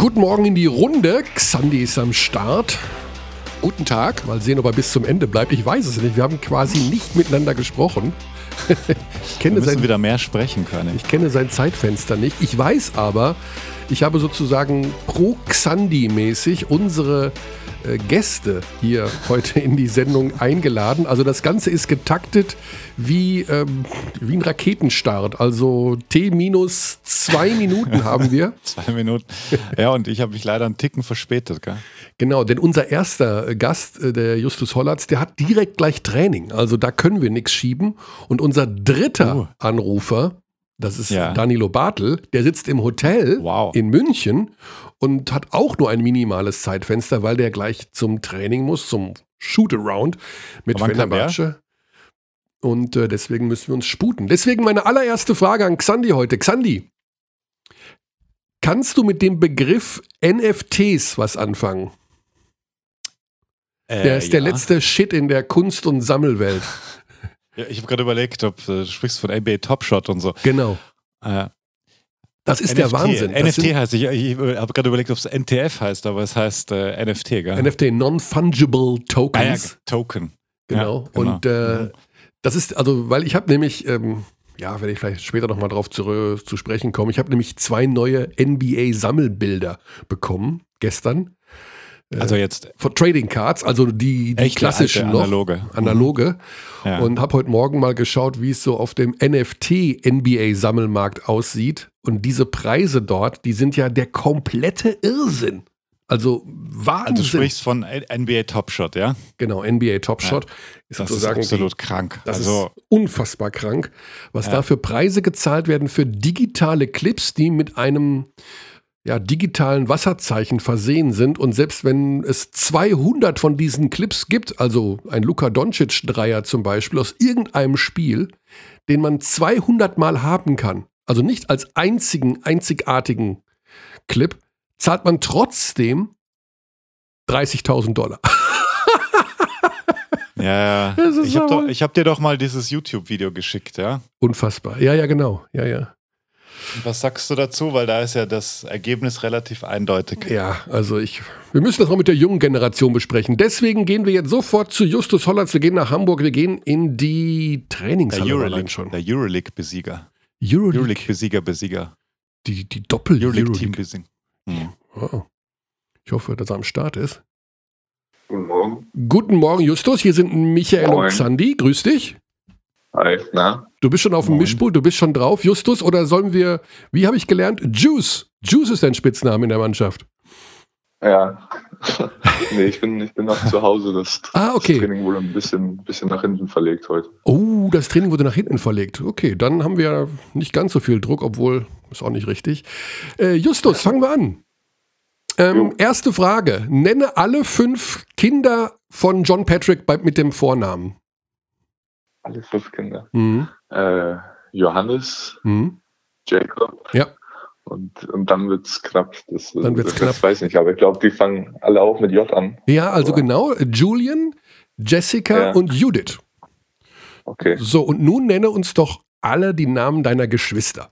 Guten Morgen in die Runde. Xandi ist am Start. Guten Tag. Mal sehen, ob er bis zum Ende bleibt. Ich weiß es nicht. Wir haben quasi nicht miteinander gesprochen. ich kenne Wir müssen sein, wieder mehr sprechen können. Ich kenne sein Zeitfenster nicht. Ich weiß aber, ich habe sozusagen pro Xandi-mäßig unsere äh, Gäste hier heute in die Sendung eingeladen. Also das Ganze ist getaktet wie, ähm, wie ein Raketenstart. Also T minus zwei Minuten haben wir. zwei Minuten. Ja, und ich habe mich leider einen Ticken verspätet. Gell? Genau, denn unser erster Gast, äh, der Justus Hollatz, der hat direkt gleich Training. Also da können wir nichts schieben. Und unser dritter uh. Anrufer, das ist ja. Danilo Bartel, der sitzt im Hotel wow. in München und hat auch nur ein minimales Zeitfenster, weil der gleich zum Training muss, zum Shootaround mit Fenerbahce. Und äh, deswegen müssen wir uns sputen. Deswegen meine allererste Frage an Xandi heute. Xandi, kannst du mit dem Begriff NFTs was anfangen? Äh, der ist ja. der letzte Shit in der Kunst- und Sammelwelt. Ja, ich habe gerade überlegt, ob äh, du sprichst von NBA Top Shot und so. Genau. Äh, das ist NFT, der Wahnsinn. Das NFT heißt, ich, ich habe gerade überlegt, ob es NTF heißt, aber es heißt äh, NFT, gell? NFT, Non-Fungible Tokens. Ah, ja, Token. Genau. Ja, genau. Und äh, mhm. das ist, also, weil ich habe nämlich, ähm, ja, werde ich vielleicht später nochmal drauf zu, zu sprechen kommen, ich habe nämlich zwei neue NBA-Sammelbilder bekommen gestern. Also jetzt. Von Trading Cards, also die, die klassischen noch. Analoge. Analoge. Mhm. Ja. Und habe heute Morgen mal geschaut, wie es so auf dem NFT-NBA-Sammelmarkt aussieht. Und diese Preise dort, die sind ja der komplette Irrsinn. Also Wahnsinn. Also du sprichst von NBA Top Shot, ja? Genau, NBA Top Shot. Ja, ist das ist absolut krank. Das also, ist unfassbar krank, was ja. da für Preise gezahlt werden für digitale Clips, die mit einem ja, digitalen Wasserzeichen versehen sind. Und selbst wenn es 200 von diesen Clips gibt, also ein Luka Doncic-Dreier zum Beispiel aus irgendeinem Spiel, den man 200 Mal haben kann, also nicht als einzigen, einzigartigen Clip, zahlt man trotzdem 30.000 Dollar. Ja, ja. Ich habe hab dir doch mal dieses YouTube-Video geschickt, ja? Unfassbar. Ja, ja, genau. Ja, ja. Was sagst du dazu? Weil da ist ja das Ergebnis relativ eindeutig. Ja, also ich, wir müssen das mal mit der jungen Generation besprechen. Deswegen gehen wir jetzt sofort zu Justus Hollands. Wir gehen nach Hamburg. Wir gehen in die Trainingshalle der Euroleague, schon. Der Euroleague-Besieger. Euroleague-Besieger, Besieger. Die, die doppel Euroleague-Team-Besieger. Hm. Oh. Ich hoffe, dass er am Start ist. Guten Morgen. Guten Morgen, Justus. Hier sind Michael Moin. und Sandy. Grüß dich. Hi, na? Du bist schon auf dem Mischpult, du bist schon drauf, Justus, oder sollen wir, wie habe ich gelernt, Juice. Juice ist dein Spitzname in der Mannschaft. Ja. nee, ich bin, ich bin noch zu Hause. Das, ah, okay. das Training wurde ein bisschen, bisschen nach hinten verlegt heute. Oh, das Training wurde nach hinten verlegt. Okay, dann haben wir nicht ganz so viel Druck, obwohl ist auch nicht richtig. Äh, Justus, fangen wir an. Ähm, erste Frage. Nenne alle fünf Kinder von John Patrick bei, mit dem Vornamen alle fünf Kinder. Mhm. Äh, Johannes, mhm. Jacob. Ja. Und, und dann wird es knapp. Das, dann wird's das, knapp. Das weiß ich nicht, aber ich glaube, die fangen alle auch mit J an. Ja, also oder? genau. Julian, Jessica ja. und Judith. Okay. So, und nun nenne uns doch alle die Namen deiner Geschwister.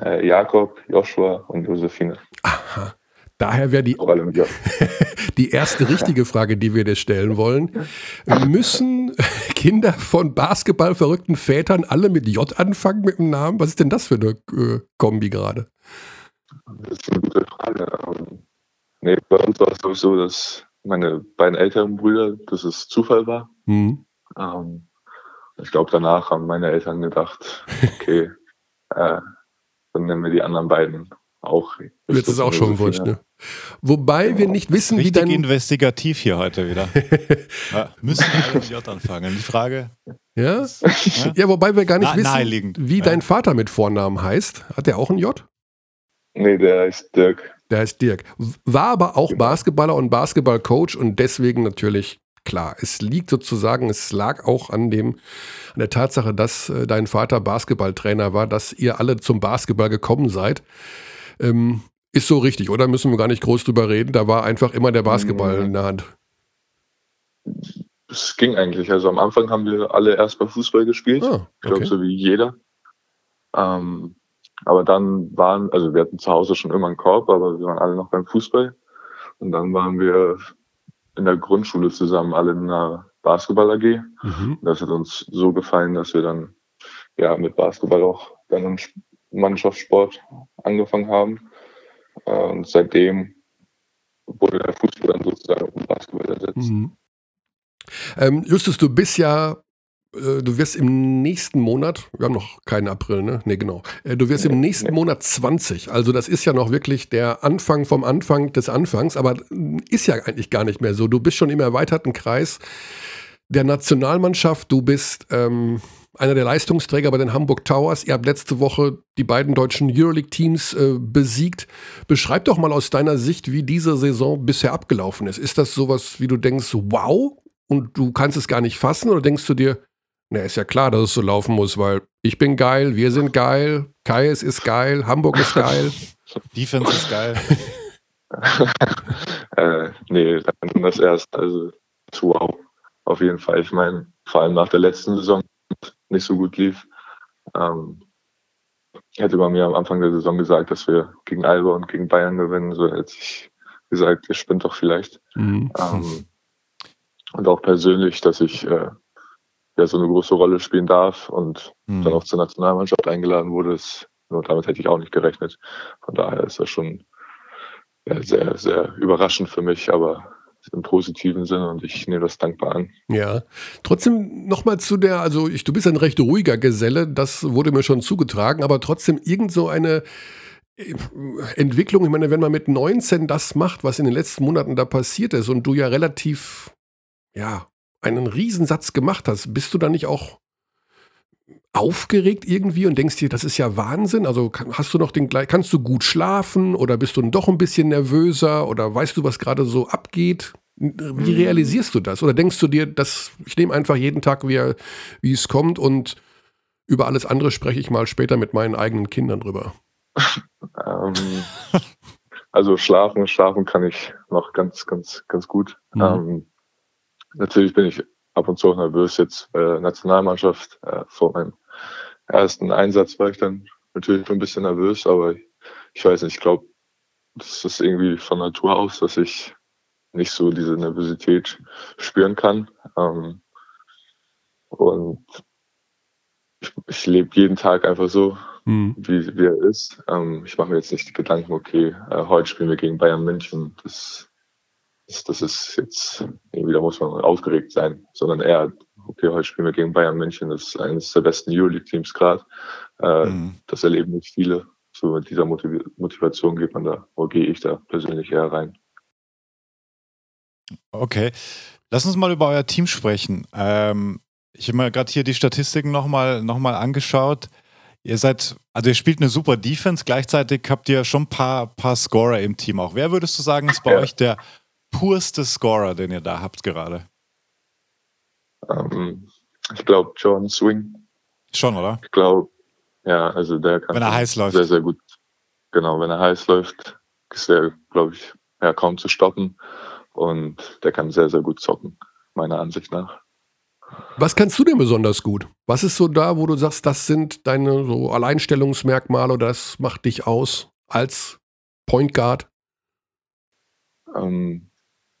Äh, Jakob, Joshua und Josephine. Aha. Daher wäre die, die erste richtige Frage, die wir dir stellen wollen. Müssen Kinder von basketballverrückten Vätern alle mit J anfangen mit dem Namen? Was ist denn das für eine äh, Kombi gerade? Das ist eine gute Frage. Ähm, nee, bei uns war es sowieso, dass meine beiden älteren Brüder, dass es Zufall war. Mhm. Ähm, ich glaube, danach haben meine Eltern gedacht, okay, äh, dann nennen wir die anderen beiden auch. Jetzt ist auch schon wurscht, ne? Wobei wir nicht wissen, Richtig wie dein... investigativ hier heute wieder. ja, müssen wir mit J anfangen. Die Frage... Ja? Ist, ja? ja? wobei wir gar nicht Na, wissen, wie ja. dein Vater mit Vornamen heißt. Hat der auch ein J? Nee, der heißt Dirk. Der heißt Dirk. War aber auch genau. Basketballer und Basketballcoach und deswegen natürlich klar. Es liegt sozusagen, es lag auch an dem, an der Tatsache, dass äh, dein Vater Basketballtrainer war, dass ihr alle zum Basketball gekommen seid. Ähm, ist so richtig, oder? Müssen wir gar nicht groß drüber reden. Da war einfach immer der Basketball in der Hand. Es ging eigentlich. Also am Anfang haben wir alle erstmal Fußball gespielt. Ah, okay. Ich glaube, so wie jeder. Ähm, aber dann waren, also wir hatten zu Hause schon immer einen Korb, aber wir waren alle noch beim Fußball. Und dann waren wir in der Grundschule zusammen, alle in einer Basketball AG. Mhm. Das hat uns so gefallen, dass wir dann ja mit Basketball auch dann Mannschaftssport angefangen haben. Und seitdem wurde der Fußball dann sozusagen auf den Basketball ersetzt. Mhm. Ähm, Justus, du bist ja äh, du wirst im nächsten Monat, wir haben noch keinen April, ne? Nee, genau. Äh, du wirst im nächsten Monat 20. Also das ist ja noch wirklich der Anfang vom Anfang des Anfangs, aber ist ja eigentlich gar nicht mehr so. Du bist schon im erweiterten Kreis der Nationalmannschaft. Du bist ähm, einer der Leistungsträger bei den Hamburg Towers. Ihr habt letzte Woche die beiden deutschen Euroleague-Teams äh, besiegt. Beschreib doch mal aus deiner Sicht, wie diese Saison bisher abgelaufen ist. Ist das sowas, wie du denkst, wow, und du kannst es gar nicht fassen? Oder denkst du dir, na, ist ja klar, dass es so laufen muss, weil ich bin geil, wir sind geil, Kais ist geil, Hamburg ist geil. Defense ist geil. äh, nee, dann das erst. Also, wow, auf jeden Fall. Ich meine, vor allem nach der letzten Saison nicht so gut lief. Ähm, hätte man mir am Anfang der Saison gesagt, dass wir gegen Alba und gegen Bayern gewinnen, so hätte ich gesagt, ihr spinnt doch vielleicht. Mhm. Ähm, und auch persönlich, dass ich äh, ja so eine große Rolle spielen darf und mhm. dann auch zur Nationalmannschaft eingeladen wurde. Nur damit hätte ich auch nicht gerechnet. Von daher ist das schon ja, sehr, sehr überraschend für mich, aber im positiven Sinne und ich nehme das dankbar an. Ja, trotzdem nochmal zu der, also ich, du bist ein recht ruhiger Geselle, das wurde mir schon zugetragen, aber trotzdem irgend so eine äh, Entwicklung, ich meine, wenn man mit 19 das macht, was in den letzten Monaten da passiert ist und du ja relativ, ja, einen Riesensatz gemacht hast, bist du da nicht auch aufgeregt irgendwie und denkst dir, das ist ja Wahnsinn? Also hast du noch den kannst du gut schlafen oder bist du doch ein bisschen nervöser oder weißt du, was gerade so abgeht? Wie mhm. realisierst du das? Oder denkst du dir, dass ich nehme einfach jeden Tag, wie, wie es kommt und über alles andere spreche ich mal später mit meinen eigenen Kindern drüber? ähm, also schlafen, schlafen kann ich noch ganz, ganz, ganz gut. Mhm. Ähm, natürlich bin ich ab und zu auch nervös jetzt der Nationalmannschaft. Äh, vor meinem ersten Einsatz war ich dann natürlich ein bisschen nervös, aber ich, weiß nicht, ich glaube, das ist irgendwie von Natur aus, dass ich nicht so diese Nervosität spüren kann. Ähm, und ich, ich lebe jeden Tag einfach so, mhm. wie, wie er ist. Ähm, ich mache mir jetzt nicht die Gedanken, okay, äh, heute spielen wir gegen Bayern München. Das das, das ist jetzt, irgendwie, da muss man aufgeregt sein, sondern eher, okay, heute spielen wir gegen Bayern München, das ist eines der besten Euroleague-Teams gerade. Äh, mhm. Das erleben nicht viele. So mit dieser Motiv Motivation geht man da, wo gehe ich da persönlich eher rein. Okay. Lass uns mal über euer Team sprechen. Ähm, ich habe mir gerade hier die Statistiken nochmal noch mal angeschaut. Ihr seid, also ihr spielt eine super Defense, gleichzeitig habt ihr schon ein paar, paar Scorer im Team auch. Wer würdest du sagen, ist bei ja. euch der purste Scorer, den ihr da habt gerade? Ähm, ich glaube, John Swing. Schon, oder? Ich glaube, ja, also der kann wenn er heiß läuft. sehr, sehr gut. Genau, wenn er heiß läuft, ist er, glaube ich, ja, kaum zu stoppen. Und der kann sehr, sehr gut zocken, meiner Ansicht nach. Was kannst du denn besonders gut? Was ist so da, wo du sagst, das sind deine so Alleinstellungsmerkmale oder das macht dich aus als Point Guard? Ähm,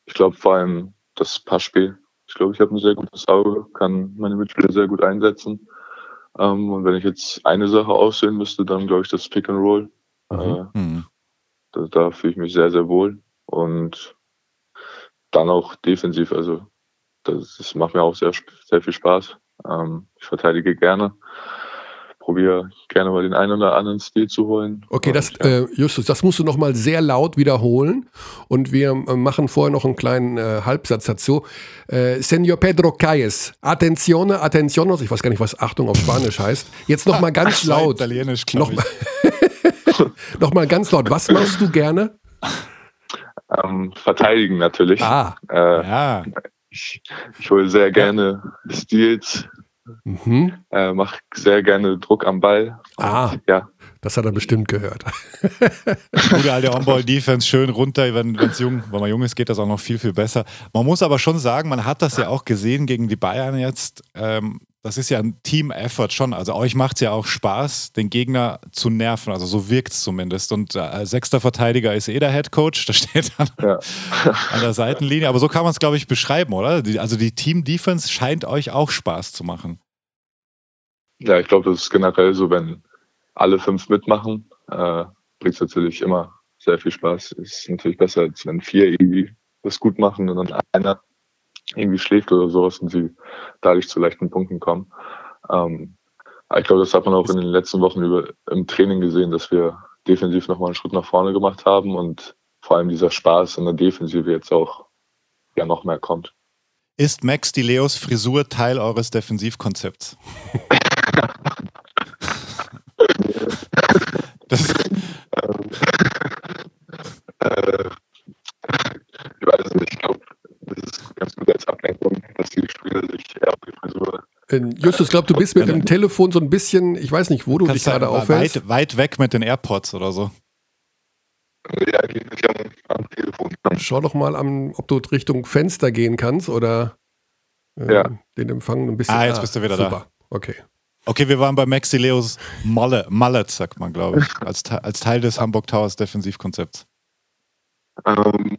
ich glaube vor allem das Passspiel. Ich glaube, ich habe ein sehr gutes Auge, kann meine Mitspieler sehr gut einsetzen. Ähm, und wenn ich jetzt eine Sache aussehen müsste, dann glaube ich das Pick and Roll. Mhm. Äh, mhm. da, da fühle ich mich sehr, sehr wohl. Und dann auch defensiv. Also das, das macht mir auch sehr, sehr viel Spaß. Ähm, ich verteidige gerne probiere gerne mal den einen oder anderen Stil zu holen. Okay, das, äh, Justus, das musst du nochmal sehr laut wiederholen und wir äh, machen vorher noch einen kleinen äh, Halbsatz dazu. Äh, Senor Pedro Calles, Attenzione, Attentionos, ich weiß gar nicht, was Achtung auf Spanisch heißt. Jetzt nochmal ganz Ach, laut. Italienisch, nochmal noch ganz laut, was machst du gerne? Ähm, verteidigen natürlich. Ah, äh, ja. Ich, ich hole sehr gerne ja. Steals, Mhm. Äh, macht sehr gerne Druck am Ball. Ah, ja. Das hat er bestimmt gehört. Gute alte On-Ball-Defense, schön runter, wenn, wenn's jung, wenn man jung ist, geht das auch noch viel, viel besser. Man muss aber schon sagen, man hat das ja auch gesehen gegen die Bayern jetzt. Ähm, das ist ja ein Team-Effort schon. Also euch macht es ja auch Spaß, den Gegner zu nerven. Also so wirkt es zumindest. Und äh, sechster Verteidiger ist eh der Head Coach, da steht dann ja. an der Seitenlinie. Aber so kann man es, glaube ich, beschreiben, oder? Die, also die Team-Defense scheint euch auch Spaß zu machen. Ja, ich glaube, das ist generell so, wenn alle fünf mitmachen, äh, bringt es natürlich immer sehr viel Spaß. Ist natürlich besser, als wenn vier irgendwie das gut machen und dann einer irgendwie schläft oder sowas und sie dadurch zu leichten Punkten kommen. Ähm, ich glaube, das hat man auch in den letzten Wochen über, im Training gesehen, dass wir defensiv nochmal einen Schritt nach vorne gemacht haben und vor allem dieser Spaß in der Defensive jetzt auch ja noch mehr kommt. Ist Max Di Leos Frisur Teil eures Defensivkonzepts? das, ähm, äh, ich weiß es nicht, ich glaube, ist ganz gut als Ablenkung, dass die Spieler sich eher auf die Frisur. Äh, Justus, ich glaube, du bist mit dem Telefon so ein bisschen, ich weiß nicht, wo du Kannst dich gerade aufhältst. Weit, weit weg mit den AirPods oder so. Ja, geht nicht am, am Telefon. Schau doch mal, an, ob du Richtung Fenster gehen kannst oder äh, ja. den Empfang ein bisschen. Ah, jetzt bist du wieder super. da. Okay. Okay, wir waren bei Maxi Leos Mallet, Mallet sagt man, glaube ich, als, als Teil des Hamburg Towers Defensivkonzepts. Ähm,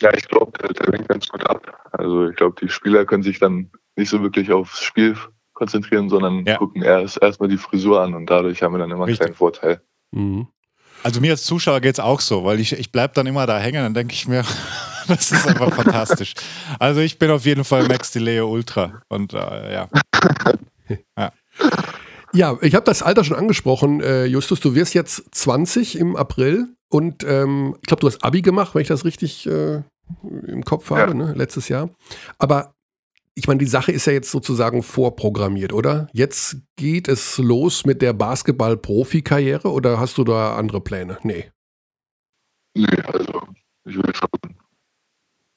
ja, ich glaube, der, der winkt ganz gut ab. Also ich glaube, die Spieler können sich dann nicht so wirklich aufs Spiel konzentrieren, sondern ja. gucken erst erstmal die Frisur an und dadurch haben wir dann immer einen kleinen Vorteil. Mhm. Also mir als Zuschauer geht es auch so, weil ich, ich bleibe dann immer da hängen, dann denke ich mir, das ist einfach fantastisch. Also ich bin auf jeden Fall Max Deleo Ultra und äh, ja. ja. Ja, ich habe das Alter schon angesprochen, äh, Justus. Du wirst jetzt 20 im April und ähm, ich glaube, du hast Abi gemacht, wenn ich das richtig äh, im Kopf habe, ja. ne? letztes Jahr. Aber ich meine, die Sache ist ja jetzt sozusagen vorprogrammiert, oder? Jetzt geht es los mit der Basketball-Profi-Karriere oder hast du da andere Pläne? Nee. Nee, also ich will schon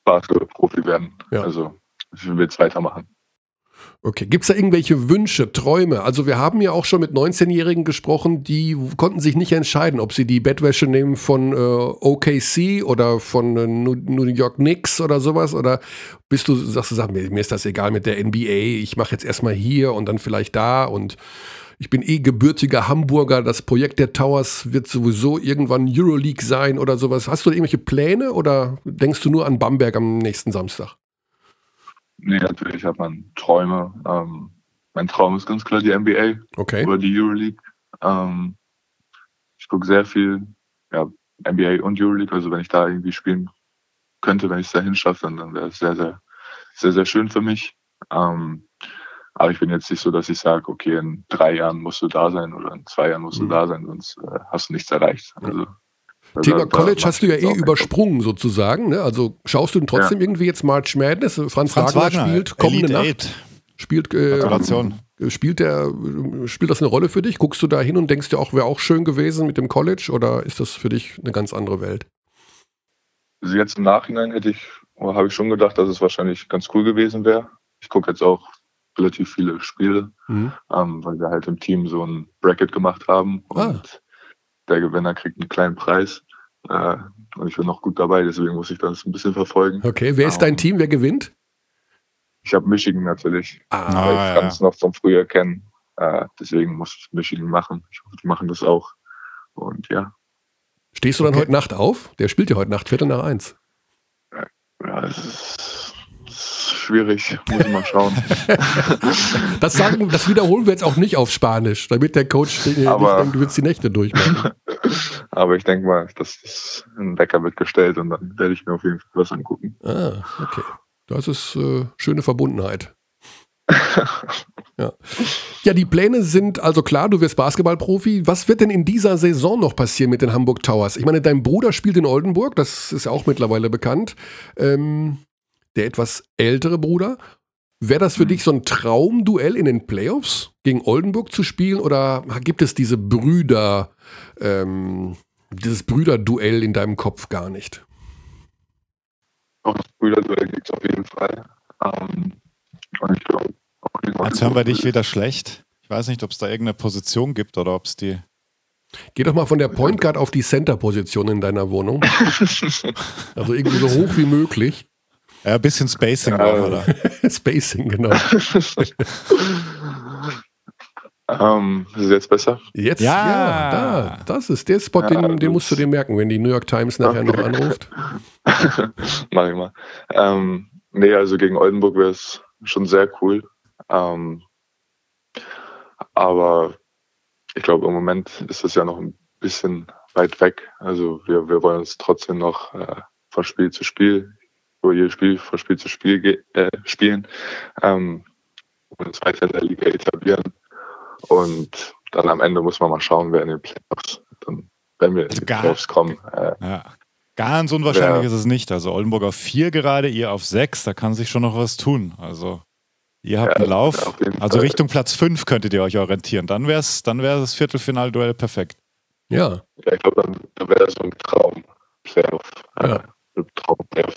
Basketball-Profi werden. Ja. Also ich will jetzt weitermachen. Okay, gibt es da irgendwelche Wünsche, Träume? Also wir haben ja auch schon mit 19-Jährigen gesprochen, die konnten sich nicht entscheiden, ob sie die Bettwäsche nehmen von äh, OKC oder von äh, New York Knicks oder sowas. Oder bist du, sagst du, sag, mir, mir ist das egal mit der NBA, ich mache jetzt erstmal hier und dann vielleicht da und ich bin eh gebürtiger Hamburger, das Projekt der Towers wird sowieso irgendwann Euroleague sein oder sowas. Hast du irgendwelche Pläne oder denkst du nur an Bamberg am nächsten Samstag? Nee, natürlich hat man Träume. Ähm, mein Traum ist ganz klar die NBA okay. oder die Euroleague. Ähm, ich gucke sehr viel ja, NBA und Euroleague. Also wenn ich da irgendwie spielen könnte, wenn ich es dahin schaffe, dann, dann wäre es sehr, sehr, sehr, sehr schön für mich. Ähm, aber ich bin jetzt nicht so, dass ich sage, okay, in drei Jahren musst du da sein oder in zwei Jahren musst du mhm. da sein, sonst äh, hast du nichts erreicht. Also Thema College hast du ja eh übersprungen sozusagen. Ne? Also schaust du denn trotzdem ja. irgendwie jetzt March Madness? Franz, Franz Wagner, Wagner, spielt kommende Elite Nacht. Spielt, äh, spielt, der, spielt das eine Rolle für dich? Guckst du da hin und denkst dir auch, wäre auch schön gewesen mit dem College oder ist das für dich eine ganz andere Welt? Also jetzt im Nachhinein hätte ich, habe ich schon gedacht, dass es wahrscheinlich ganz cool gewesen wäre. Ich gucke jetzt auch relativ viele Spiele, mhm. ähm, weil wir halt im Team so ein Bracket gemacht haben ah. Der Gewinner kriegt einen kleinen Preis. Äh, und ich bin noch gut dabei, deswegen muss ich das ein bisschen verfolgen. Okay, wer ist dein ähm, Team? Wer gewinnt? Ich habe Michigan natürlich, ah, weil ich kann es ja. noch vom Frühjahr kennen. Äh, deswegen muss ich Michigan machen. Ich hoffe, die machen das auch. Und ja. Stehst du dann okay. heute Nacht auf? Der spielt ja heute Nacht Viertel nach eins. Ja, es ist schwierig, muss ich mal schauen. das, sagen, das wiederholen wir jetzt auch nicht auf Spanisch, damit der Coach nicht denkt, du willst die Nächte durchmachen. Aber ich denke mal, dass das ein Wecker wird gestellt und dann werde ich mir auf jeden Fall was angucken. Ah, okay. Das ist äh, schöne Verbundenheit. ja. ja, die Pläne sind also klar, du wirst Basketballprofi. Was wird denn in dieser Saison noch passieren mit den Hamburg Towers? Ich meine, dein Bruder spielt in Oldenburg, das ist ja auch mittlerweile bekannt. Ähm, der etwas ältere Bruder. Wäre das für mhm. dich so ein Traumduell in den Playoffs gegen Oldenburg zu spielen oder gibt es diese Brüder, ähm, dieses Brüderduell in deinem Kopf gar nicht? Auch das Brüderduell gibt es auf jeden Fall. Ähm, ich glaub, Jetzt hören wir dich wieder schlecht. Ich weiß nicht, ob es da irgendeine Position gibt oder ob es die. Geh doch mal von der Point Guard auf die Center-Position in deiner Wohnung. also irgendwie so hoch wie möglich. Ja, ein bisschen Spacing ja, oder? Spacing, genau. Ähm, ist es jetzt besser? Jetzt, ja, ja da, das ist der Spot, ja, den, den, musst du dir merken, wenn die New York Times nachher okay. noch anruft. Mach ich mal. Ähm, nee, also gegen Oldenburg wäre es schon sehr cool. Ähm, aber ich glaube, im Moment ist das ja noch ein bisschen weit weg. Also wir, wir wollen uns trotzdem noch äh, von Spiel zu Spiel, wo jedes Spiel von Spiel zu Spiel äh, spielen ähm, und uns weiter in der Liga etablieren. Und dann am Ende muss man mal schauen, wer in den Playoffs, dann, wenn wir in also die Playoffs kommen. Äh, ja. Ganz unwahrscheinlich wer, ist es nicht. Also Oldenburg auf vier gerade, ihr auf sechs, da kann sich schon noch was tun. Also ihr habt ja, einen Lauf. Also Fall. Richtung Platz fünf könntet ihr euch orientieren. Dann wäre dann wär das Viertelfinalduell perfekt. Ja. Ja, ich glaube, dann, wäre das so ein Traum. Playoff. Ja. Äh, Playoff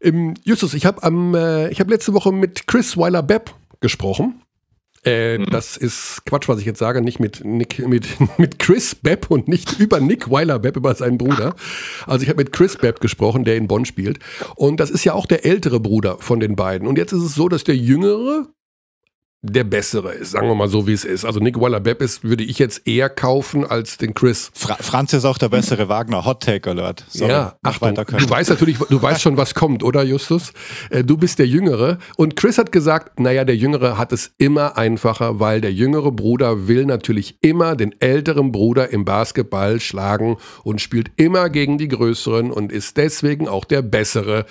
Im, Justus, ich habe äh, hab letzte Woche mit Chris Weiler-Bepp gesprochen. Äh, mhm. Das ist Quatsch, was ich jetzt sage, nicht mit Nick, mit, mit Chris Bepp und nicht über Nick Weiler Bepp, über seinen Bruder. Also ich habe mit Chris Bepp gesprochen, der in Bonn spielt. Und das ist ja auch der ältere Bruder von den beiden. Und jetzt ist es so, dass der jüngere der bessere ist, sagen wir mal so, wie es ist. Also Nick Waller-Bepp ist, würde ich jetzt eher kaufen als den Chris. Fra Franz ist auch der bessere Wagner, Hot Take Alert. Sorry, ja, Achtung, du weißt natürlich, du weißt schon, was kommt, oder Justus? Äh, du bist der Jüngere und Chris hat gesagt, naja, der Jüngere hat es immer einfacher, weil der jüngere Bruder will natürlich immer den älteren Bruder im Basketball schlagen und spielt immer gegen die Größeren und ist deswegen auch der Bessere.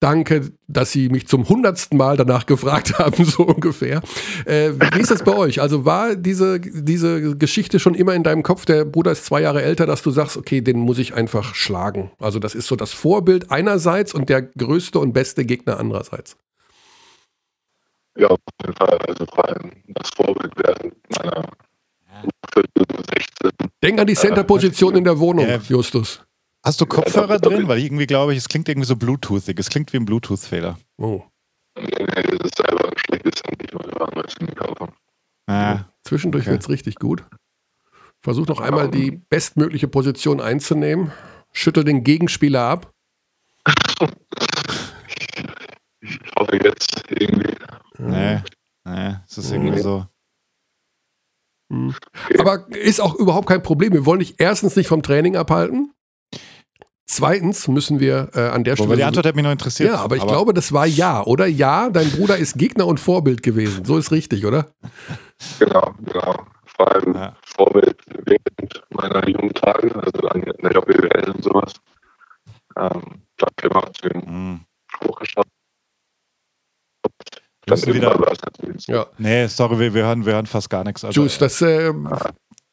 Danke, dass Sie mich zum hundertsten Mal danach gefragt haben, so ungefähr. Äh, wie ist das bei euch? Also war diese, diese Geschichte schon immer in deinem Kopf, der Bruder ist zwei Jahre älter, dass du sagst, okay, den muss ich einfach schlagen. Also das ist so das Vorbild einerseits und der größte und beste Gegner andererseits. Ja, auf jeden Fall. Also vor allem das Vorbild während meiner 16. Denk an die Center-Position in der Wohnung, Justus. Hast du Kopfhörer ja, drin? Weil irgendwie glaube ich, es klingt irgendwie so Bluetoothig. Es klingt wie ein Bluetooth-Fehler. Oh. Nee, nee, das ist selber ein schlechtes Handy, weil wir haben jetzt gekauft. Ah, Zwischendurch okay. wird es richtig gut. Versuch noch einmal die bestmögliche Position einzunehmen. Schüttel den Gegenspieler ab. ich hoffe jetzt irgendwie. Nee, nee, es ist irgendwie so. Hm. Aber ist auch überhaupt kein Problem. Wir wollen dich erstens nicht vom Training abhalten. Zweitens müssen wir äh, an der Stelle. Aber die Antwort hat mich noch interessiert. Ja, aber ich aber glaube, das war ja, oder? Ja, dein Bruder ist Gegner und Vorbild gewesen. So ist richtig, oder? Genau, genau. Vor allem ja. Vorbild während meiner jungen Tage, also an der JBL und sowas. Ähm, danke mal zu dem mhm. hochgeschaut. wieder. Ja. Nee, sorry, wir, wir, hören, wir hören fast gar nichts. Also, Juice, das äh,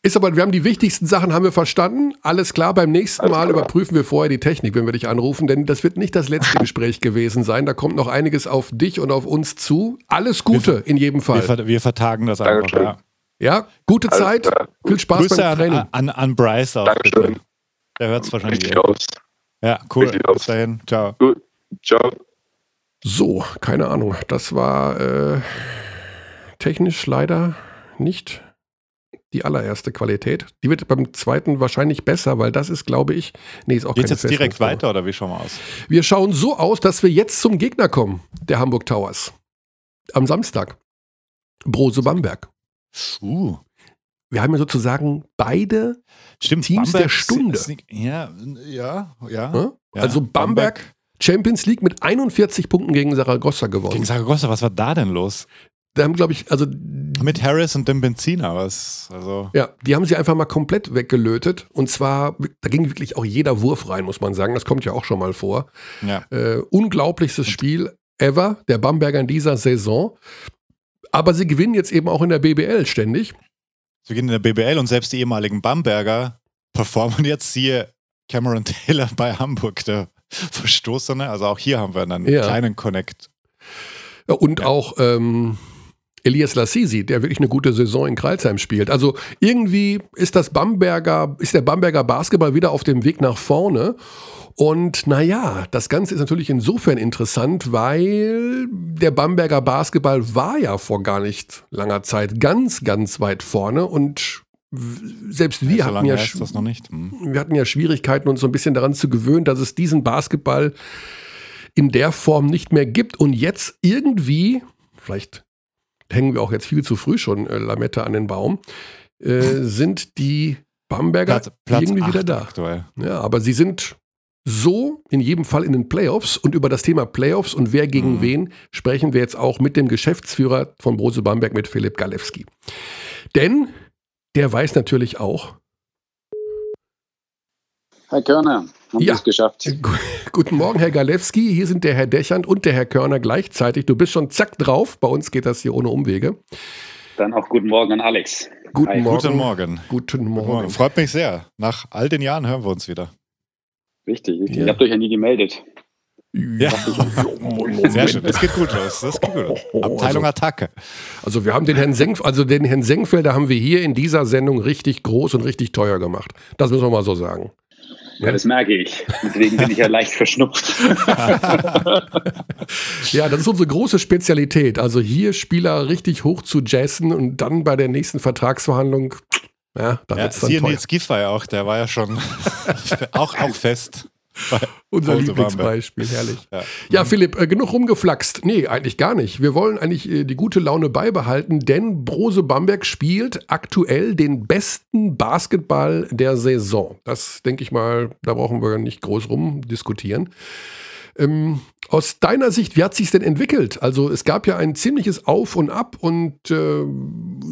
ist aber, wir haben die wichtigsten Sachen haben wir verstanden. Alles klar, beim nächsten Mal überprüfen wir vorher die Technik, wenn wir dich anrufen, denn das wird nicht das letzte Gespräch gewesen sein. Da kommt noch einiges auf dich und auf uns zu. Alles Gute wir, in jedem Fall. Wir, wir vertagen das einfach, ja. Ja, gute Alles Zeit. Klar. Viel Spaß Grüße beim Training. An, an, an Bryce auch, bitte. Der hört es wahrscheinlich eh. aus. Ja, cool. Bis dahin. Ciao. Gut. Ciao. So, keine Ahnung. Das war äh, technisch leider nicht die allererste Qualität. Die wird beim zweiten wahrscheinlich besser, weil das ist, glaube ich, nee, ist auch Geht's jetzt direkt weiter oder wie schauen wir aus? Wir schauen so aus, dass wir jetzt zum Gegner kommen, der Hamburg Towers. Am Samstag. Brose Bamberg. Uh. Wir haben ja sozusagen beide Stimmt, Teams Bamberg der Stunde. ja, ja, ja. ja? Also Bamberg, Bamberg, Champions League mit 41 Punkten gegen Saragossa gewonnen. Gegen Saragossa, was war da denn los? Da haben, glaube ich, also. Mit Harris und dem Benziner, was? Also. Ja, die haben sie einfach mal komplett weggelötet. Und zwar, da ging wirklich auch jeder Wurf rein, muss man sagen. Das kommt ja auch schon mal vor. Ja. Äh, unglaublichstes Spiel ever, der Bamberger in dieser Saison. Aber sie gewinnen jetzt eben auch in der BBL ständig. Sie gewinnen in der BBL und selbst die ehemaligen Bamberger performen jetzt hier Cameron Taylor bei Hamburg, der Verstoßene. Also auch hier haben wir einen ja. kleinen Connect. Und ja. auch ähm, Elias Lassisi, der wirklich eine gute Saison in Kreilsheim spielt. Also irgendwie ist das Bamberger, ist der Bamberger Basketball wieder auf dem Weg nach vorne. Und naja, das Ganze ist natürlich insofern interessant, weil der Bamberger Basketball war ja vor gar nicht langer Zeit ganz, ganz weit vorne und selbst wir hatten ja, hm. wir hatten ja Schwierigkeiten, uns so ein bisschen daran zu gewöhnen, dass es diesen Basketball in der Form nicht mehr gibt und jetzt irgendwie, vielleicht hängen wir auch jetzt viel zu früh schon äh, Lamette an den Baum, äh, sind die Bamberger Platz, Platz irgendwie wieder da. Aktuell. Ja, aber sie sind so in jedem Fall in den Playoffs und über das Thema Playoffs und wer gegen mhm. wen sprechen wir jetzt auch mit dem Geschäftsführer von Brose Bamberg, mit Philipp Galewski. Denn der weiß natürlich auch. Herr Körner, haben ja. es geschafft. Guten Morgen, Herr Galewski. Hier sind der Herr Dechand und der Herr Körner gleichzeitig. Du bist schon zack drauf. Bei uns geht das hier ohne Umwege. Dann auch guten Morgen an Alex. Guten Morgen. Guten Morgen. Guten Morgen. Freut mich sehr. Nach all den Jahren hören wir uns wieder. Richtig, richtig. Ja. Ihr habt euch ja nie gemeldet. Ja, sehr schön. Das geht gut los. Das geht gut los. Abteilung also, Attacke. Also wir haben den Herrn Senk, also den Herrn Senkfelder haben wir hier in dieser Sendung richtig groß und richtig teuer gemacht. Das müssen wir mal so sagen. Ja, das merke ich. Deswegen bin ich ja leicht verschnupft. ja, das ist unsere große Spezialität. Also hier Spieler richtig hoch zu jazzen und dann bei der nächsten Vertragsverhandlung, ja, da ja, wird's dann teuer. Nils Giffey auch, der war ja schon auch, auch fest. Unser Lieblingsbeispiel, herrlich. Ja, ja Philipp, äh, genug rumgeflaxt. Nee, eigentlich gar nicht. Wir wollen eigentlich äh, die gute Laune beibehalten, denn Brose Bamberg spielt aktuell den besten Basketball der Saison. Das denke ich mal, da brauchen wir nicht groß rumdiskutieren. Ähm, aus deiner Sicht, wie hat sich denn entwickelt? Also es gab ja ein ziemliches Auf und Ab und äh,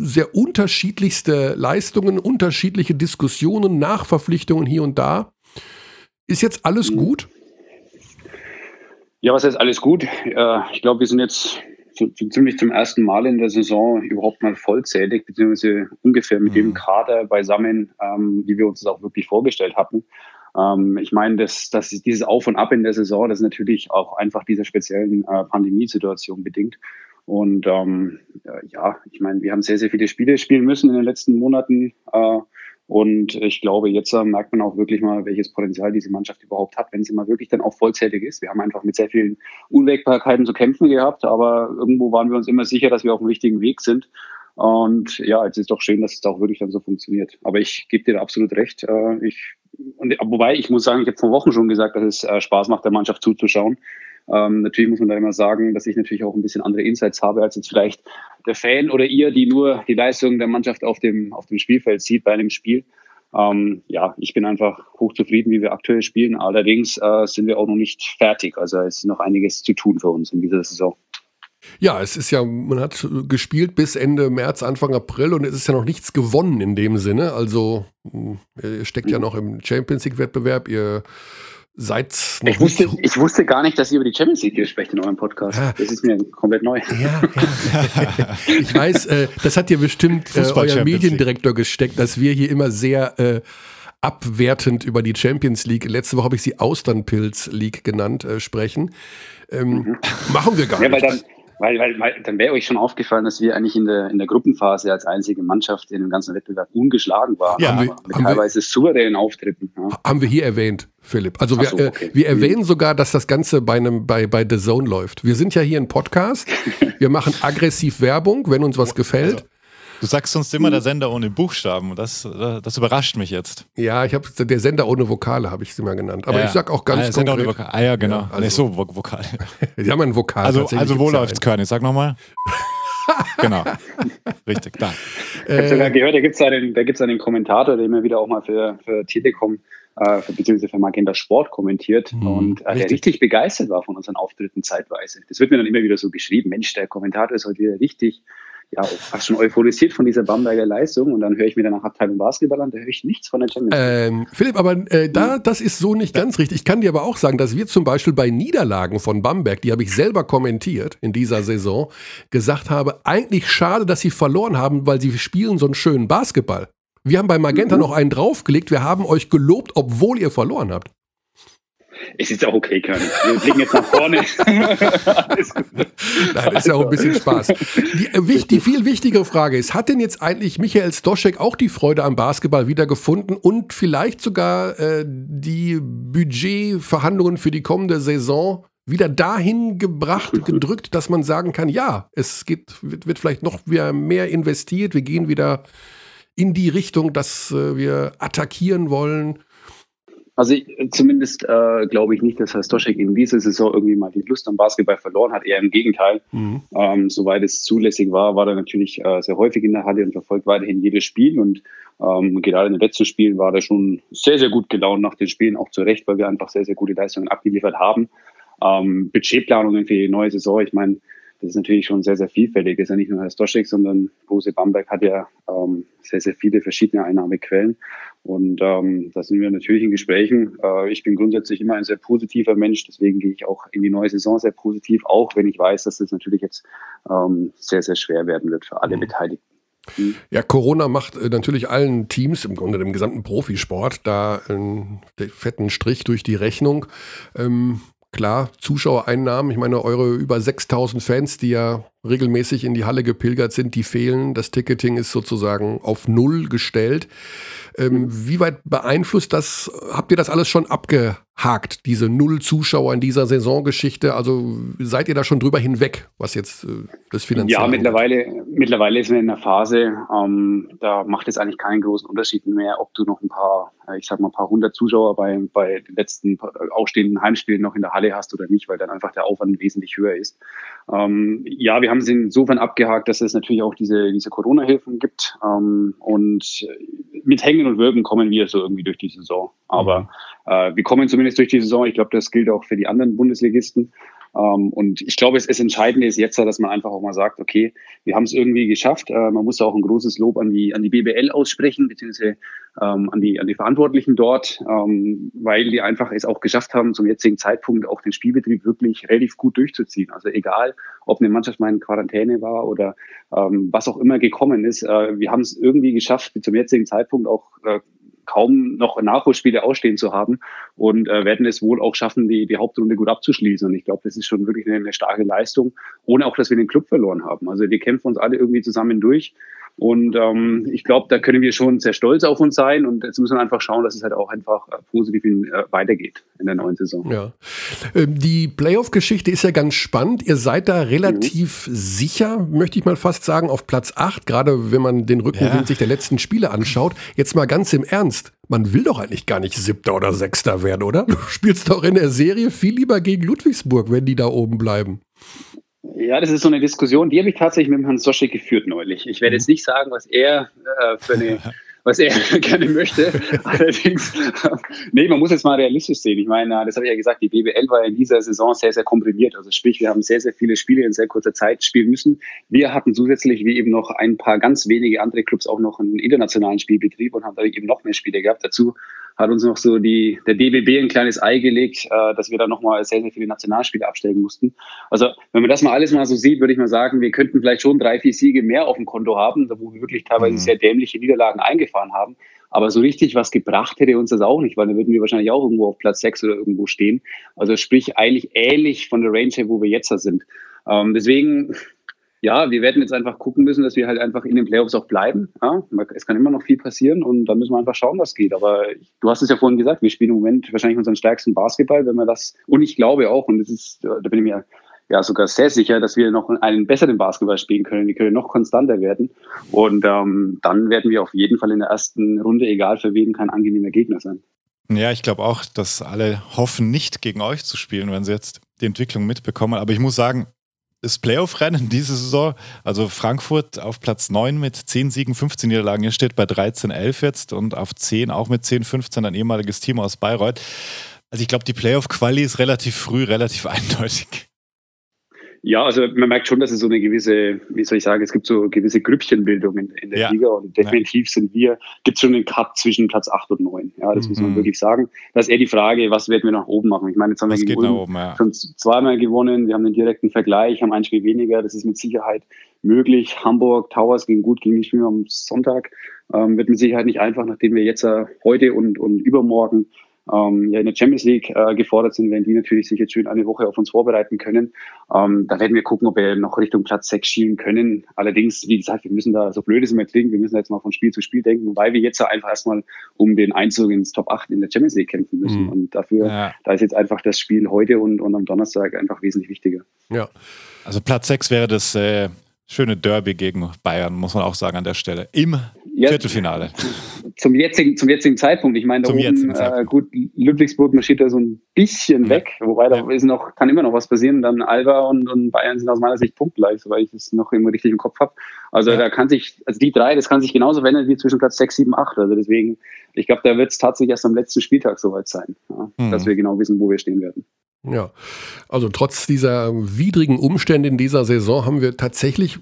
sehr unterschiedlichste Leistungen, unterschiedliche Diskussionen, Nachverpflichtungen hier und da. Ist jetzt alles mhm. gut? Ja, was heißt alles gut? ich glaube, wir sind jetzt so, so, ziemlich zum ersten Mal in der Saison überhaupt mal vollzählig, beziehungsweise ungefähr mit mhm. dem Kader beisammen, ähm, wie wir uns das auch wirklich vorgestellt hatten. Ähm, ich meine, dass, dass dieses Auf und Ab in der Saison, das ist natürlich auch einfach dieser speziellen äh, Pandemiesituation bedingt. Und ähm, ja, ich meine, wir haben sehr, sehr viele Spiele spielen müssen in den letzten Monaten. Äh, und ich glaube, jetzt äh, merkt man auch wirklich mal, welches Potenzial diese Mannschaft überhaupt hat, wenn sie mal wirklich dann auch vollzählig ist. Wir haben einfach mit sehr vielen Unwägbarkeiten zu kämpfen gehabt, aber irgendwo waren wir uns immer sicher, dass wir auf dem richtigen Weg sind. Und ja, es ist doch schön, dass es auch wirklich dann so funktioniert. Aber ich gebe dir absolut recht. Äh, ich, und, wobei, ich muss sagen, ich habe vor Wochen schon gesagt, dass es äh, Spaß macht, der Mannschaft zuzuschauen. Ähm, natürlich muss man da immer sagen, dass ich natürlich auch ein bisschen andere Insights habe als jetzt vielleicht der Fan oder ihr, die nur die Leistung der Mannschaft auf dem, auf dem Spielfeld sieht bei einem Spiel. Ähm, ja, ich bin einfach hochzufrieden, wie wir aktuell spielen. Allerdings äh, sind wir auch noch nicht fertig. Also es ist noch einiges zu tun für uns in dieser Saison. Ja, es ist ja, man hat gespielt bis Ende März, Anfang April und es ist ja noch nichts gewonnen in dem Sinne. Also ihr steckt ja mhm. noch im Champions League-Wettbewerb, ihr Seit ich wusste, ich wusste gar nicht, dass ihr über die Champions League hier sprecht in eurem Podcast. Ja. Das ist mir komplett neu. Ja, ja. ich weiß, äh, das hat dir bestimmt äh, euer Mediendirektor gesteckt, dass wir hier immer sehr äh, abwertend über die Champions League, letzte Woche habe ich sie Austernpilz League genannt, äh, sprechen. Ähm, mhm. Machen wir gar ja, nicht. Dann, weil, weil, weil dann wäre euch schon aufgefallen, dass wir eigentlich in der, in der Gruppenphase als einzige Mannschaft in dem ganzen Wettbewerb ungeschlagen waren. Ja, wir, mit teilweise wir, souveränen Auftritten. Ja. Haben wir hier erwähnt, Philipp. Also wir, so, äh, okay. äh, wir erwähnen sogar, dass das Ganze bei, einem, bei, bei The Zone läuft. Wir sind ja hier ein Podcast. wir machen aggressiv Werbung, wenn uns was gefällt. Also. Du sagst sonst immer der Sender ohne Buchstaben. Das, das überrascht mich jetzt. Ja, ich habe der Sender ohne Vokale, habe ich es immer genannt. Aber ja, ich sag auch ganz ah, Sender konkret. Ohne Vokale. Ah ja, genau. Ja, also, nicht so Vokal. Sie haben ein Vokal. Also, also wo läuft's, Körny? Sag nochmal. genau. Richtig, da. Ich habe sogar gehört, da gibt es einen, einen Kommentator, der immer wieder auch mal für, für Telekom äh, beziehungsweise für Magenta Sport kommentiert mhm, und äh, richtig. der richtig begeistert war von unseren Auftritten zeitweise. Das wird mir dann immer wieder so geschrieben, Mensch, der Kommentator ist heute wieder richtig ja, fast schon euphorisiert von dieser Bamberger Leistung und dann höre ich mir danach Abteilung Basketball an, da höre ich nichts von der Champions ähm, Philipp, aber äh, da, das ist so nicht ganz richtig. Ich kann dir aber auch sagen, dass wir zum Beispiel bei Niederlagen von Bamberg, die habe ich selber kommentiert in dieser Saison, gesagt habe, eigentlich schade, dass sie verloren haben, weil sie spielen so einen schönen Basketball. Wir haben bei Magenta mhm. noch einen draufgelegt, wir haben euch gelobt, obwohl ihr verloren habt. Es ist auch okay, Körny. Wir blicken jetzt nach vorne. Nein, ist ja auch ein bisschen Spaß. Die, äh, die, viel wichtigere Frage ist, hat denn jetzt eigentlich Michael Stoschek auch die Freude am Basketball wiedergefunden und vielleicht sogar äh, die Budgetverhandlungen für die kommende Saison wieder dahin gebracht, gedrückt, dass man sagen kann, ja, es geht, wird, wird vielleicht noch mehr investiert, wir gehen wieder in die Richtung, dass äh, wir attackieren wollen Also zumindest äh, glaube ich nicht, dass Herr Stoschek in dieser Saison irgendwie mal die Lust am Basketball verloren hat. Eher im Gegenteil. Mhm. Ähm, soweit es zulässig war, war er natürlich äh, sehr häufig in der Halle und verfolgt weiterhin jedes Spiel. Und ähm, gerade in den letzten Spielen war er schon sehr, sehr gut gelaunt nach den Spielen, auch zu Recht, weil wir einfach sehr, sehr gute Leistungen abgeliefert haben. Ähm, Budgetplanungen für die neue Saison, ich meine, das ist natürlich schon sehr, sehr vielfältig. Das ist ja nicht nur Herr Stoschek, sondern Bose Bamberg hat ja ähm, sehr, sehr viele verschiedene Einnahmequellen. Und ähm, da sind wir natürlich in Gesprächen. Äh, ich bin grundsätzlich immer ein sehr positiver Mensch, deswegen gehe ich auch in die neue Saison sehr positiv, auch wenn ich weiß, dass das natürlich jetzt ähm, sehr, sehr schwer werden wird für alle mhm. Beteiligten. Ja, Corona macht äh, natürlich allen Teams, im Grunde dem gesamten Profisport, da einen fetten Strich durch die Rechnung. Ähm, Klar, Zuschauereinnahmen, ich meine, eure über 6000 Fans, die ja regelmäßig in die Halle gepilgert sind, die fehlen. Das Ticketing ist sozusagen auf Null gestellt. Ähm, wie weit beeinflusst das? Habt ihr das alles schon abgehakt, diese Null Zuschauer in dieser Saisongeschichte? Also seid ihr da schon drüber hinweg, was jetzt äh, das Finanzielle Ja, mittlerweile, mittlerweile ist wir in der Phase, ähm, da macht es eigentlich keinen großen Unterschied mehr, ob du noch ein paar, äh, ich sag mal, ein paar hundert Zuschauer bei, bei den letzten ausstehenden Heimspielen noch in der Halle hast oder nicht, weil dann einfach der Aufwand wesentlich höher ist. Ähm, ja, wir haben es insofern abgehakt, dass es natürlich auch diese, diese Corona-Hilfen gibt ähm, und mit Hängen und Würgen kommen wir so irgendwie durch die Saison. Aber mhm. äh, wir kommen zumindest durch die Saison. Ich glaube, das gilt auch für die anderen Bundesligisten. Ähm, und ich glaube, es, es Entscheidende ist jetzt, dass man einfach auch mal sagt, okay, wir haben es irgendwie geschafft. Äh, man muss auch ein großes Lob an die, an die BBL aussprechen, beziehungsweise ähm, an, die, an die Verantwortlichen dort, ähm, weil die einfach es auch geschafft haben, zum jetzigen Zeitpunkt auch den Spielbetrieb wirklich relativ gut durchzuziehen. Also egal, ob eine Mannschaft mal in Quarantäne war oder was auch immer gekommen ist, äh, wir haben es irgendwie geschafft, zum jetzigen Zeitpunkt auch äh, kaum noch Nachholspiele ausstehen zu haben und äh, werden es wohl auch schaffen, die, die Hauptrunde gut abzuschließen. Und ich glaube, das ist schon wirklich eine, eine starke Leistung, ohne auch, dass wir den Club verloren haben. Also wir kämpfen uns alle irgendwie zusammen durch. Und ähm, ich glaube, da können wir schon sehr stolz auf uns sein. Und jetzt müssen wir einfach schauen, dass es halt auch einfach äh, positiv in, äh, weitergeht in der neuen Saison. Ja. Ähm, die Playoff-Geschichte ist ja ganz spannend. Ihr seid da relativ mhm. sicher, möchte ich mal fast sagen, auf Platz 8, gerade wenn man den Rückenwind ja. sich der letzten Spiele anschaut. Jetzt mal ganz im Ernst. Man will doch eigentlich gar nicht Siebter oder Sechster werden, oder? Du spielst doch in der Serie viel lieber gegen Ludwigsburg, wenn die da oben bleiben. Ja, das ist so eine Diskussion, die habe ich tatsächlich mit Herrn Sosche geführt neulich. Ich werde jetzt mhm. nicht sagen, was er äh, für eine was er gerne möchte. Allerdings, nee, man muss jetzt mal realistisch sehen. Ich meine, das habe ich ja gesagt, die BBL war in dieser Saison sehr, sehr komprimiert. Also sprich, wir haben sehr, sehr viele Spiele in sehr kurzer Zeit spielen müssen. Wir hatten zusätzlich, wie eben noch ein paar ganz wenige andere Clubs, auch noch einen internationalen Spielbetrieb und haben dadurch eben noch mehr Spiele gehabt. Dazu hat uns noch so die, der DBB ein kleines Ei gelegt, äh, dass wir da nochmal sehr, sehr viele Nationalspiele abstellen mussten. Also wenn man das mal alles mal so sieht, würde ich mal sagen, wir könnten vielleicht schon drei, vier Siege mehr auf dem Konto haben, wo wir wirklich teilweise mhm. sehr dämliche Niederlagen eingefahren haben. Aber so richtig was gebracht hätte uns das auch nicht, weil dann würden wir wahrscheinlich auch irgendwo auf Platz sechs oder irgendwo stehen. Also sprich eigentlich ähnlich von der Range her, wo wir jetzt da sind. Ähm, deswegen ja, wir werden jetzt einfach gucken müssen, dass wir halt einfach in den Playoffs auch bleiben. Ja, es kann immer noch viel passieren und da müssen wir einfach schauen, was geht. Aber du hast es ja vorhin gesagt, wir spielen im Moment wahrscheinlich unseren stärksten Basketball, wenn wir das, und ich glaube auch, und das ist, da bin ich mir ja sogar sehr sicher, dass wir noch einen besseren Basketball spielen können. Wir können noch konstanter werden. Und ähm, dann werden wir auf jeden Fall in der ersten Runde, egal für wen, kein angenehmer Gegner sein. Ja, ich glaube auch, dass alle hoffen, nicht gegen euch zu spielen, wenn sie jetzt die Entwicklung mitbekommen. Aber ich muss sagen, das Playoff-Rennen diese Saison. Also Frankfurt auf Platz 9 mit 10 Siegen, 15 Niederlagen. Ihr steht bei 13, 11 jetzt und auf 10 auch mit 10, 15 ein ehemaliges Team aus Bayreuth. Also ich glaube, die Playoff-Quali ist relativ früh, relativ eindeutig. Ja, also man merkt schon, dass es so eine gewisse, wie soll ich sagen, es gibt so gewisse Grüppchenbildung in, in der ja. Liga und definitiv ja. sind wir, gibt es schon einen Cut zwischen Platz 8 und 9. Ja, das mhm. muss man mhm. wirklich sagen. Das ist eher die Frage, was werden wir nach oben machen? Ich meine, jetzt haben was wir oben, ja. schon zweimal gewonnen, wir haben den direkten Vergleich, haben ein Spiel weniger, das ist mit Sicherheit möglich. Hamburg, Towers gehen gut gegen die Spiele am Sonntag. Ähm, wird mit Sicherheit nicht einfach, nachdem wir jetzt äh, heute und, und übermorgen ähm, ja in der Champions League äh, gefordert sind, werden die natürlich sich jetzt schön eine Woche auf uns vorbereiten können. Ähm, da werden wir gucken, ob wir noch Richtung Platz 6 schielen können. Allerdings, wie gesagt, wir müssen da, so blöd es immer klingt, wir müssen jetzt mal von Spiel zu Spiel denken, weil wir jetzt einfach erstmal um den Einzug ins Top 8 in der Champions League kämpfen müssen. Mhm. Und dafür, ja. da ist jetzt einfach das Spiel heute und, und am Donnerstag einfach wesentlich wichtiger. Ja. Also Platz 6 wäre das äh, schöne Derby gegen Bayern, muss man auch sagen an der Stelle. Im ja, Viertelfinale. zum jetzigen, zum jetzigen Zeitpunkt. Ich meine, da oben, äh, gut, Ludwigsburg marschiert da so ein bisschen ja. weg, wobei da ist noch, kann immer noch was passieren. Dann Alba und, und Bayern sind aus meiner Sicht punktgleich, soweit ich es noch immer richtig im Kopf habe. Also ja. da kann sich, also die drei, das kann sich genauso wenden wie zwischen Platz 6, 7, 8. Also deswegen, ich glaube, da wird es tatsächlich erst am letzten Spieltag soweit sein, ja, mhm. dass wir genau wissen, wo wir stehen werden. Ja, also trotz dieser widrigen Umstände in dieser Saison haben wir tatsächlich,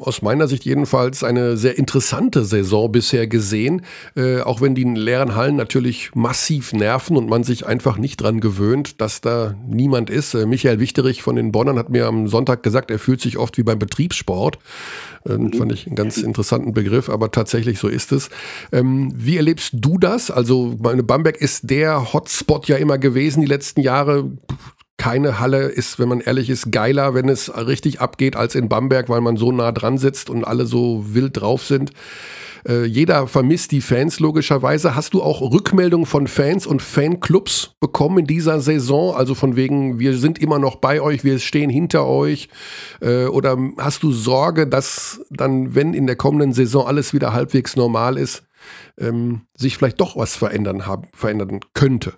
aus meiner Sicht jedenfalls, eine sehr interessante Saison bisher gesehen. Äh, auch wenn die leeren Hallen natürlich massiv nerven und man sich einfach nicht dran gewöhnt, dass da niemand ist. Äh, Michael Wichterich von den Bonnern hat mir am Sonntag gesagt, er fühlt sich oft wie beim Betriebssport. Äh. Fand ich einen ganz interessanten Begriff, aber tatsächlich so ist es. Ähm, wie erlebst du das? Also, meine Bamberg ist der Hotspot ja immer gewesen die letzten Jahre keine Halle ist, wenn man ehrlich ist, geiler, wenn es richtig abgeht als in Bamberg, weil man so nah dran sitzt und alle so wild drauf sind. Äh, jeder vermisst die Fans logischerweise. Hast du auch Rückmeldungen von Fans und Fanclubs bekommen in dieser Saison? Also von wegen, wir sind immer noch bei euch, wir stehen hinter euch. Äh, oder hast du Sorge, dass dann, wenn in der kommenden Saison alles wieder halbwegs normal ist, ähm, sich vielleicht doch was verändern, haben, verändern könnte?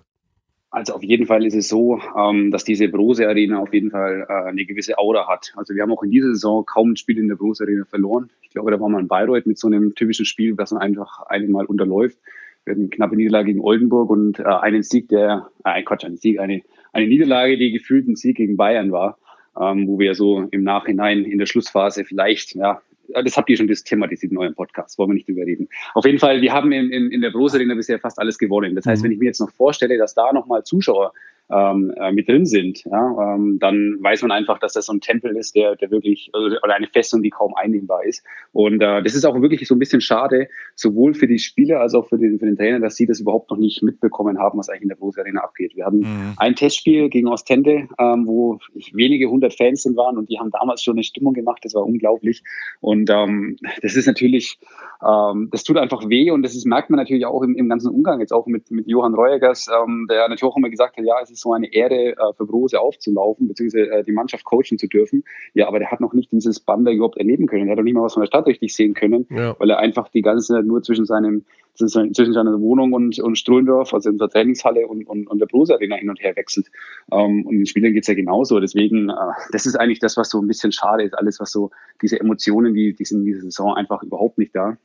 Also auf jeden Fall ist es so, ähm, dass diese Brose Arena auf jeden Fall äh, eine gewisse Aura hat. Also wir haben auch in dieser Saison kaum ein Spiel in der Brose Arena verloren. Ich glaube, da war man in Bayreuth mit so einem typischen Spiel, das man einfach einmal unterläuft. Wir hatten eine knappe Niederlage gegen Oldenburg und äh, einen Sieg, der, äh, Quatsch, einen Sieg, eine, eine Niederlage, die gefühlt ein Sieg gegen Bayern war, ähm, wo wir so im Nachhinein in der Schlussphase vielleicht ja, das habt ihr schon das thematisiert in eurem Podcast, wollen wir nicht drüber reden. Auf jeden Fall, wir haben in, in, in der Brose Arena bisher fast alles gewonnen. Das heißt, mhm. wenn ich mir jetzt noch vorstelle, dass da nochmal Zuschauer ähm, äh, mit drin sind, ja, ähm, dann weiß man einfach, dass das so ein Tempel ist, der, der wirklich, also, oder eine Festung, die kaum einnehmbar ist. Und äh, das ist auch wirklich so ein bisschen schade, sowohl für die Spieler als auch für den, für den Trainer, dass sie das überhaupt noch nicht mitbekommen haben, was eigentlich in der Brose Arena abgeht. Wir hatten mhm. ein Testspiel gegen Ostende, ähm, wo wenige hundert Fans sind waren und die haben damals schon eine Stimmung gemacht, das war unglaublich. Und ähm, das ist natürlich, ähm, das tut einfach weh und das ist, merkt man natürlich auch im, im ganzen Umgang, jetzt auch mit, mit Johann Reuegers, ähm, der natürlich auch immer gesagt hat, ja, es ist so eine Ehre, äh, für Brose aufzulaufen, beziehungsweise äh, die Mannschaft coachen zu dürfen. Ja, aber der hat noch nicht dieses Bamberg überhaupt erleben können. Er hat noch nicht mal was von der Stadt richtig sehen können, ja. weil er einfach die ganze Zeit nur zwischen seinem zwischen seiner Wohnung und, und Struhlendorf, also in der Trainingshalle und, und, und der Brose Arena hin und her wechselt. Ähm, und den Spielern geht es ja genauso. Deswegen, äh, das ist eigentlich das, was so ein bisschen schade ist. Alles, was so diese Emotionen, die, die sind in dieser Saison einfach überhaupt nicht da.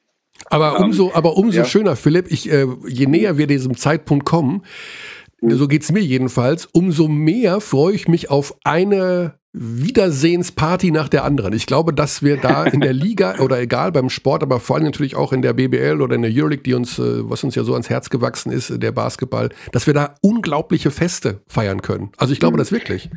Aber ähm, umso, aber umso ja. schöner, Philipp, ich, äh, je näher wir diesem Zeitpunkt kommen, so geht es mir jedenfalls, umso mehr freue ich mich auf eine Wiedersehensparty nach der anderen. Ich glaube, dass wir da in der Liga oder egal beim Sport, aber vor allem natürlich auch in der BBL oder in der Euroleague, die uns, äh, was uns ja so ans Herz gewachsen ist, der Basketball, dass wir da unglaubliche Feste feiern können. Also ich glaube das wirklich.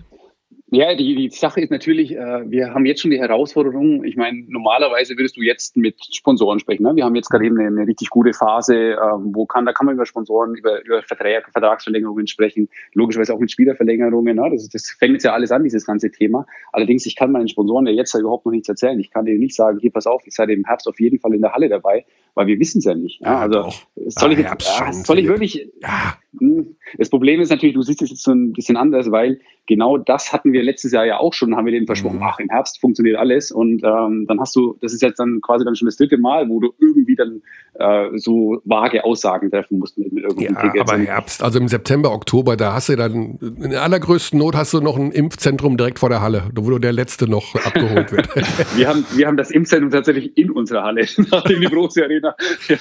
Ja, die, die Sache ist natürlich, äh, wir haben jetzt schon die Herausforderung. Ich meine, normalerweise würdest du jetzt mit Sponsoren sprechen. Ne? Wir haben jetzt gerade eben eine, eine richtig gute Phase, äh, wo kann, da kann man über Sponsoren, über, über Vertrag, Vertragsverlängerungen sprechen, logischerweise auch mit Spielerverlängerungen. Ne? Das, das fängt jetzt ja alles an, dieses ganze Thema. Allerdings, ich kann meinen Sponsoren ja jetzt ja überhaupt noch nichts erzählen. Ich kann denen nicht sagen, hier, pass auf, ich sei im Herbst auf jeden Fall in der Halle dabei, weil wir wissen es ja nicht. Ja? Also doch. soll ich, jetzt, ja, soll ich wirklich... Ja. Hm, das Problem ist natürlich, du siehst es jetzt so ein bisschen anders, weil genau das hatten wir letztes Jahr ja auch schon, haben wir denen versprochen, mhm. ach, im Herbst funktioniert alles. Und ähm, dann hast du, das ist jetzt dann quasi dann schon das dritte Mal, wo du irgendwie dann äh, so vage Aussagen treffen musst mit, mit irgendeinem ja, Ticket. Aber Herbst, also im September, Oktober, da hast du dann, in allergrößten Not hast du noch ein Impfzentrum direkt vor der Halle, wo du der Letzte noch abgeholt wird. wir, haben, wir haben das Impfzentrum tatsächlich in unserer Halle, nachdem die große Arena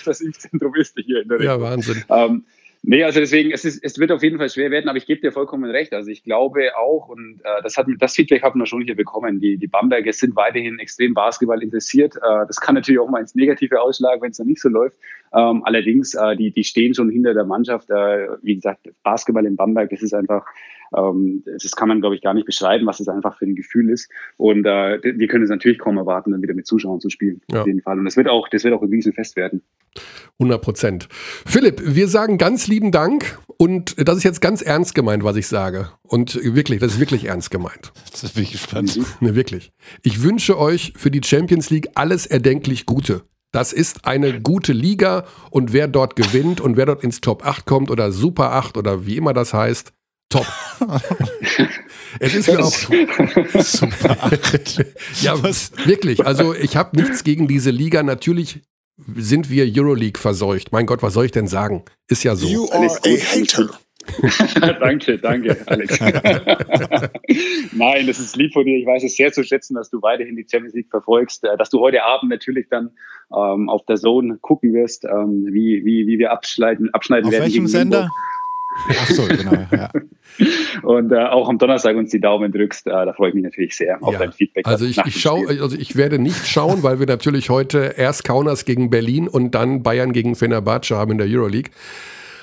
das Impfzentrum ist hier in der Region. Ja, Wahnsinn. Ähm, Nee, also deswegen, es, ist, es wird auf jeden Fall schwer werden, aber ich gebe dir vollkommen recht. Also ich glaube auch, und äh, das, hat, das Feedback haben wir schon hier bekommen, die, die Bamberger sind weiterhin extrem Basketball interessiert. Äh, das kann natürlich auch mal ins Negative ausschlagen, wenn es dann nicht so läuft. Ähm, allerdings, äh, die, die stehen schon hinter der Mannschaft. Äh, wie gesagt, Basketball in Bamberg, das ist einfach, ähm, das kann man, glaube ich, gar nicht beschreiben, was es einfach für ein Gefühl ist. Und äh, wir können es natürlich kaum erwarten, dann wieder mit Zuschauern zu spielen. Ja. Auf jeden Fall. Und das wird auch, das wird auch ein Riesenfest werden. 100 Prozent. Philipp, wir sagen ganz lieben Dank und das ist jetzt ganz ernst gemeint, was ich sage. Und wirklich, das ist wirklich ernst gemeint. Das bin ich gespannt. Ne, wirklich. Ich wünsche euch für die Champions League alles erdenklich Gute. Das ist eine gute Liga und wer dort gewinnt und wer dort ins Top 8 kommt oder Super 8 oder wie immer das heißt, top. es ist mir auch super. ja, was? wirklich. Also ich habe nichts gegen diese Liga. Natürlich sind wir Euroleague verseucht. Mein Gott, was soll ich denn sagen? Ist ja so. You are a hater. danke, danke, Alex. Nein, das ist lieb von dir. Ich weiß es sehr zu schätzen, dass du weiterhin die Champions League verfolgst, äh, dass du heute Abend natürlich dann ähm, auf der Zone gucken wirst, ähm, wie, wie, wie wir abschneiden, abschneiden auf werden. Auf welchem Sender? Ach so, genau, ja. Und äh, auch am Donnerstag uns die Daumen drückst, äh, da freue ich mich natürlich sehr auf ja. dein Feedback. Also ich, ich schaue, also ich werde nicht schauen, weil wir natürlich heute erst Kaunas gegen Berlin und dann Bayern gegen Fenerbahce haben in der Euroleague.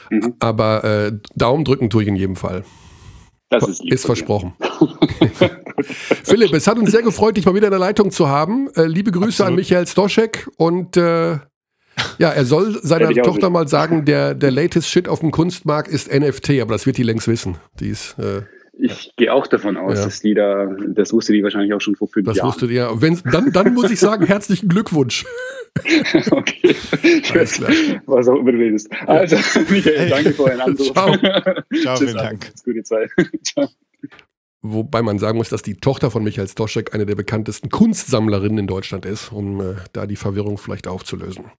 Mhm. Aber äh, Daumen drücken tue ich in jedem Fall. Das ist, ist versprochen. Philipp, es hat uns sehr gefreut, dich mal wieder in der Leitung zu haben. Äh, liebe Grüße Absolut. an Michael Stoschek und äh, ja, er soll seiner Tochter mal sagen, der, der latest Shit auf dem Kunstmarkt ist NFT, aber das wird die längst wissen. Die ist, äh, ich gehe auch davon aus, ja. dass die da, das wusste die wahrscheinlich auch schon vor fünf das Jahren. Das wusste die ja. Wenn, dann, dann muss ich sagen, herzlichen Glückwunsch. okay. Alles klar. Was auch immer du willst. Also, Michael, danke für euren Anruf. Ciao. Ciao, vielen Dank. Gute Zeit. Ciao. Wobei man sagen muss, dass die Tochter von Michael Stoschek eine der bekanntesten Kunstsammlerinnen in Deutschland ist, um äh, da die Verwirrung vielleicht aufzulösen.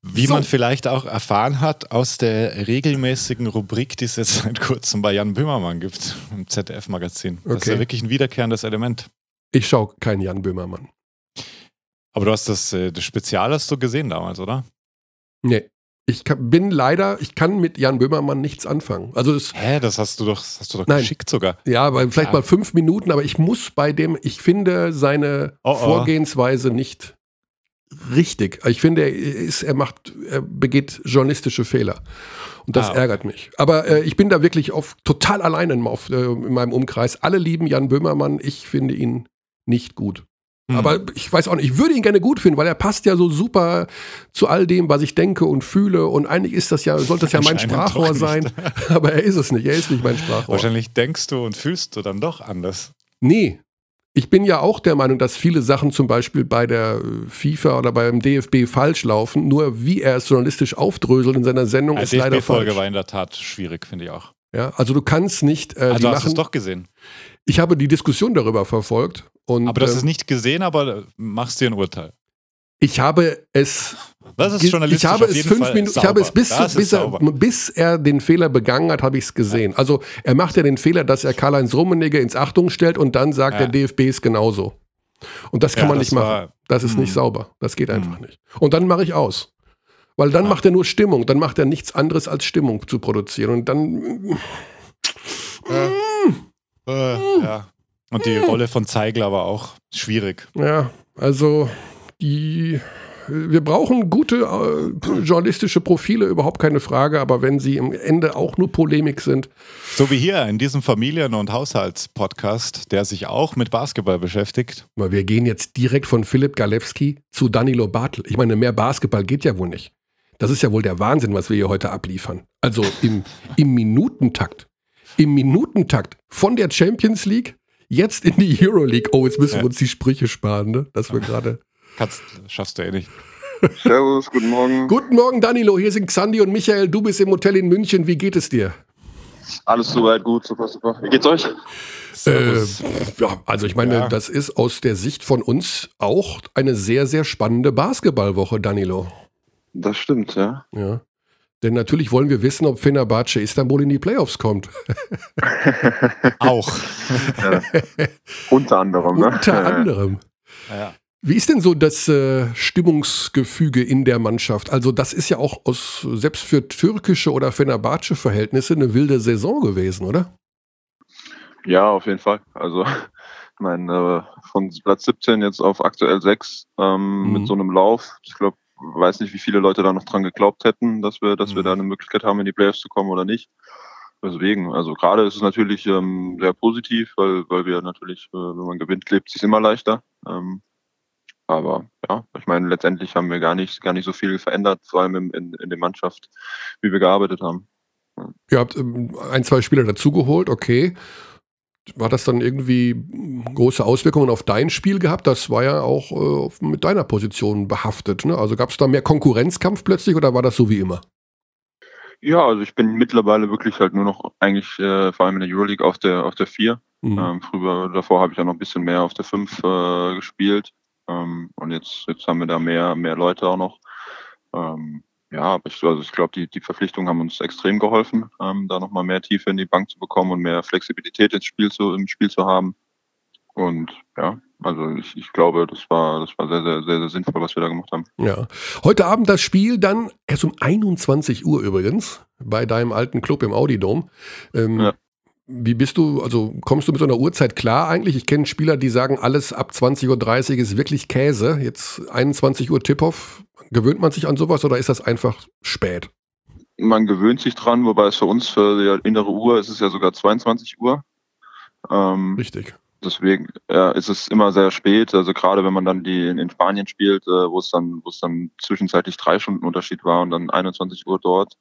Wie so. man vielleicht auch erfahren hat aus der regelmäßigen Rubrik, die es jetzt seit kurzem bei Jan Böhmermann gibt, im ZDF-Magazin. Das ist ja wirklich ein wiederkehrendes Element. Ich schaue keinen Jan Böhmermann. Aber du hast das, äh, das Spezial hast du gesehen damals, oder? Nee. Ich kann, bin leider, ich kann mit Jan Böhmermann nichts anfangen. Also es, Hä, das hast du doch, hast du doch nein, geschickt sogar. Ja, aber vielleicht ja. mal fünf Minuten, aber ich muss bei dem, ich finde seine oh, oh. Vorgehensweise nicht richtig. Ich finde, er, ist, er macht, er begeht journalistische Fehler. Und das ah, okay. ärgert mich. Aber äh, ich bin da wirklich auf, total allein in, auf, äh, in meinem Umkreis. Alle lieben Jan Böhmermann. Ich finde ihn nicht gut. Mhm. Aber ich weiß auch nicht, ich würde ihn gerne gut finden, weil er passt ja so super zu all dem, was ich denke und fühle. Und eigentlich ist das ja, sollte das ja mein Sprachrohr sein. Aber er ist es nicht. Er ist nicht mein Sprachrohr. Wahrscheinlich denkst du und fühlst du dann doch anders. Nee, ich bin ja auch der Meinung, dass viele Sachen zum Beispiel bei der äh, FIFA oder beim DFB falsch laufen. Nur wie er es journalistisch aufdröselt in seiner Sendung ja, ist leider falsch. Die Folge war in der Tat schwierig, finde ich auch. Ja, also du kannst nicht. Äh, also hast du es doch gesehen. Ich habe die Diskussion darüber verfolgt. Und, aber du hast äh, es nicht gesehen, aber machst dir ein Urteil. Ich habe es. Das ist journalistisch ich habe es fünf Minuten, ich habe es bis, bis er, bis, er, den Fehler begangen hat, habe ich es gesehen. Ja. Also er macht ja den Fehler, dass er Karl-Heinz Rummenigge ins Achtung stellt und dann sagt, ja. der DFB ist genauso. Und das kann ja, man nicht machen. War, das ist mh. nicht hm. sauber. Das geht einfach mh. nicht. Und dann mache ich aus. Weil dann macht er nur Stimmung. Dann macht er nichts anderes als Stimmung zu produzieren. Und dann. Äh, ja. Und die Rolle von Zeigler war auch schwierig. Ja, also die wir brauchen gute äh, journalistische Profile, überhaupt keine Frage, aber wenn sie im Ende auch nur Polemik sind. So wie hier in diesem Familien- und Haushaltspodcast, der sich auch mit Basketball beschäftigt. Wir gehen jetzt direkt von Philipp Galewski zu Danilo Bartel. Ich meine, mehr Basketball geht ja wohl nicht. Das ist ja wohl der Wahnsinn, was wir hier heute abliefern. Also im, im Minutentakt. Im Minutentakt von der Champions League jetzt in die Euroleague. Oh, jetzt müssen wir uns die Sprüche sparen, ne? Dass wir gerade. Kannst, schaffst du eh nicht. Servus, guten Morgen. Guten Morgen, Danilo. Hier sind Xandi und Michael. Du bist im Hotel in München. Wie geht es dir? Alles soweit gut, super, super. Wie geht's euch? Äh, ja, also ich meine, ja. das ist aus der Sicht von uns auch eine sehr, sehr spannende Basketballwoche, Danilo. Das stimmt, ja. Ja. Denn natürlich wollen wir wissen, ob Fenerbahce Istanbul in die Playoffs kommt. auch. Ja. Unter anderem. Ne? Unter anderem. Ja. Wie ist denn so das äh, Stimmungsgefüge in der Mannschaft? Also das ist ja auch aus, selbst für türkische oder Fenerbahce Verhältnisse eine wilde Saison gewesen, oder? Ja, auf jeden Fall. Also ich meine, äh, von Platz 17 jetzt auf aktuell 6 ähm, mhm. mit so einem Lauf. Ich glaube, weiß nicht, wie viele Leute da noch dran geglaubt hätten, dass wir, dass mhm. wir da eine Möglichkeit haben, in die Playoffs zu kommen oder nicht. Deswegen, also gerade ist es natürlich ähm, sehr positiv, weil, weil wir natürlich, äh, wenn man gewinnt, lebt es sich immer leichter. Ähm, aber ja, ich meine, letztendlich haben wir gar nicht, gar nicht so viel verändert, vor allem in, in, in der Mannschaft, wie wir gearbeitet haben. Ja. Ihr habt ähm, ein, zwei Spieler dazugeholt, okay. War das dann irgendwie große Auswirkungen auf dein Spiel gehabt? Das war ja auch äh, mit deiner Position behaftet. Ne? Also gab es da mehr Konkurrenzkampf plötzlich oder war das so wie immer? Ja, also ich bin mittlerweile wirklich halt nur noch eigentlich äh, vor allem in der Euroleague auf der auf der 4. Mhm. Ähm, früher, davor habe ich ja noch ein bisschen mehr auf der 5 äh, gespielt. Ähm, und jetzt, jetzt haben wir da mehr, mehr Leute auch noch. ähm, ja, ich, also ich glaube, die, die Verpflichtungen haben uns extrem geholfen, ähm, da nochmal mehr Tiefe in die Bank zu bekommen und mehr Flexibilität ins Spiel zu, im Spiel zu haben. Und ja, also ich, ich glaube, das war, das war sehr, sehr, sehr, sehr sinnvoll, was wir da gemacht haben. Ja. Heute Abend das Spiel dann erst um 21 Uhr übrigens bei deinem alten Club im Audidom. Ähm, ja. Wie bist du, also kommst du mit so einer Uhrzeit klar eigentlich? Ich kenne Spieler, die sagen, alles ab 20.30 Uhr ist wirklich Käse. Jetzt 21 Uhr Tip-Off. Gewöhnt man sich an sowas oder ist das einfach spät? Man gewöhnt sich dran, wobei es für uns, für die innere Uhr, ist es ja sogar 22 Uhr. Ähm, Richtig deswegen ja, ist es immer sehr spät. Also gerade wenn man dann die in, in Spanien spielt, äh, wo es dann, wo es dann zwischenzeitlich drei Stunden Unterschied war und dann 21 Uhr dort.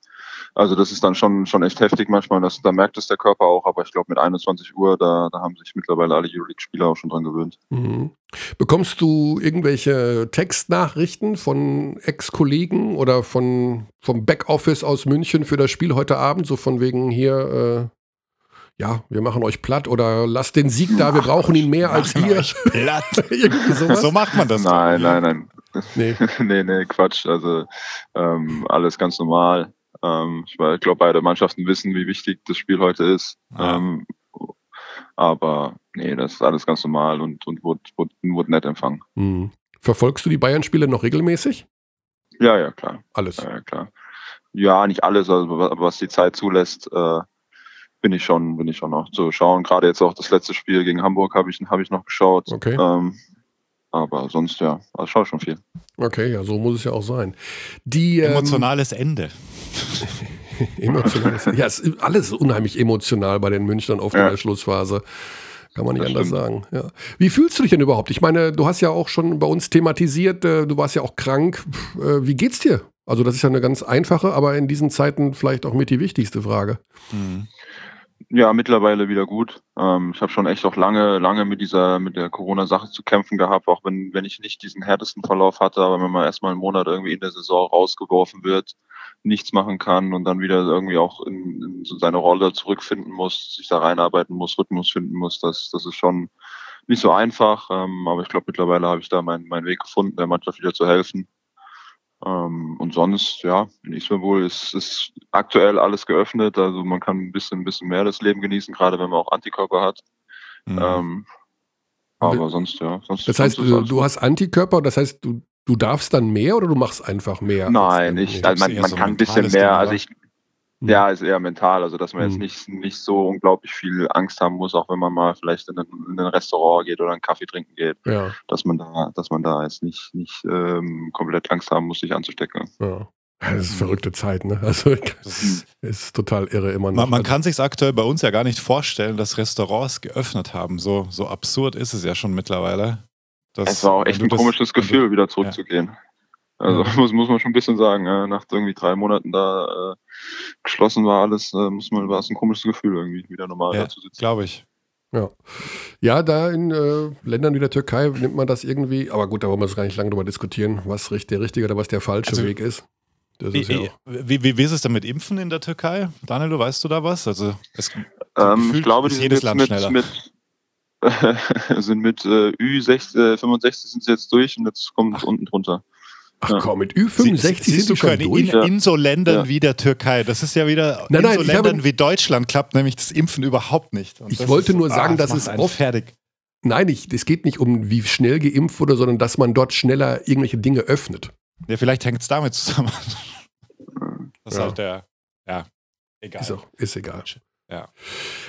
Also das ist dann schon schon echt heftig manchmal. Das, da merkt es der Körper auch. Aber ich glaube mit 21 Uhr da, da haben sich mittlerweile alle Euroleague-Spieler auch schon dran gewöhnt. Mhm. Bekommst du irgendwelche Textnachrichten von Ex-Kollegen oder von vom Backoffice aus München für das Spiel heute Abend, so von wegen hier äh ja, wir machen euch platt oder lasst den Sieg da, wir brauchen ihn mehr als ihr. platt. so macht man das. Nein, nein, nein. Nee. nee, nee, Quatsch. Also ähm, alles ganz normal. Ähm, ich glaube, beide Mannschaften wissen, wie wichtig das Spiel heute ist. Ja. Ähm, aber nee, das ist alles ganz normal und, und wurde, wurde, wurde nett empfangen. Mhm. Verfolgst du die Bayern-Spiele noch regelmäßig? Ja, ja, klar. Alles. Ja, klar. Ja, nicht alles, also was die Zeit zulässt. Äh, bin ich schon, bin ich schon noch zu schauen. Gerade jetzt auch das letzte Spiel gegen Hamburg habe ich, hab ich noch geschaut. Okay. Ähm, aber sonst ja, also schaue schon viel. Okay, ja, so muss es ja auch sein. Die, ähm, Emotionales ähm, Ende. emotionales Ja, es ist alles unheimlich emotional bei den Münchnern oft ja. in der Schlussphase. Kann man nicht das anders stimmt. sagen. Ja. Wie fühlst du dich denn überhaupt? Ich meine, du hast ja auch schon bei uns thematisiert, äh, du warst ja auch krank. Äh, wie geht's dir? Also, das ist ja eine ganz einfache, aber in diesen Zeiten vielleicht auch mit die wichtigste Frage. Mhm. Ja, mittlerweile wieder gut. Ähm, ich habe schon echt auch lange, lange mit dieser, mit der Corona-Sache zu kämpfen gehabt, auch wenn, wenn ich nicht diesen härtesten Verlauf hatte, aber wenn man erstmal einen Monat irgendwie in der Saison rausgeworfen wird, nichts machen kann und dann wieder irgendwie auch in, in so seine Rolle zurückfinden muss, sich da reinarbeiten muss, Rhythmus finden muss, das, das ist schon nicht so einfach. Ähm, aber ich glaube, mittlerweile habe ich da meinen meinen Weg gefunden, der Mannschaft wieder zu helfen. Ähm, und sonst, ja, in Istanbul ist, ist aktuell alles geöffnet. Also man kann ein bisschen, ein bisschen mehr das Leben genießen, gerade wenn man auch Antikörper hat. Mhm. Ähm, aber sonst, ja. Sonst, das heißt, du, du hast Antikörper, das heißt, du, du darfst dann mehr oder du machst einfach mehr? Nein, ich, also man, man so kann ein bisschen mehr. Also ich. Ja, ist eher mental, also dass man jetzt mhm. nicht, nicht so unglaublich viel Angst haben muss, auch wenn man mal vielleicht in ein, in ein Restaurant geht oder einen Kaffee trinken geht, ja. dass man da, dass man da jetzt nicht, nicht ähm, komplett Angst haben muss, sich anzustecken. Ja. Das ist verrückte Zeit, ne? Also das ist total irre immer noch. Man, man kann sich aktuell bei uns ja gar nicht vorstellen, dass Restaurants geöffnet haben. So, so absurd ist es ja schon mittlerweile. Es war auch echt ein das, komisches Gefühl, wieder zurückzugehen. Ja. Also muss, muss man schon ein bisschen sagen, äh, nach irgendwie drei Monaten da äh, geschlossen war alles, äh, muss man, war es ein komisches Gefühl, irgendwie wieder normal ja, da zu sitzen. Glaube ich. Ja. ja, da in äh, Ländern wie der Türkei nimmt man das irgendwie, aber gut, da wollen wir es gar nicht lange drüber diskutieren, was der richtige oder was der falsche also, Weg ist. Wie, ist ja wie, wie, wie, ist es denn mit Impfen in der Türkei? Daniel, weißt du da was? Also es, ähm, ich glaube, die jedes Land mit, schneller. mit sind mit äh, Ü65 65 sind sie jetzt durch und jetzt kommt Ach. unten drunter. Ach komm, mit Ü65 Sie, sind du schon durch. In, in so Ländern ja. wie der Türkei, das ist ja wieder nein, nein, in so Ländern habe, wie Deutschland klappt nämlich das Impfen überhaupt nicht. Und ich wollte nur sagen, ah, dass es oft fertig. Nein, es geht nicht um, wie schnell geimpft wurde, sondern dass man dort schneller irgendwelche Dinge öffnet. Ja, vielleicht hängt es damit zusammen. Das ist ja. halt der, ja, egal. Ist, auch, ist egal. Ja.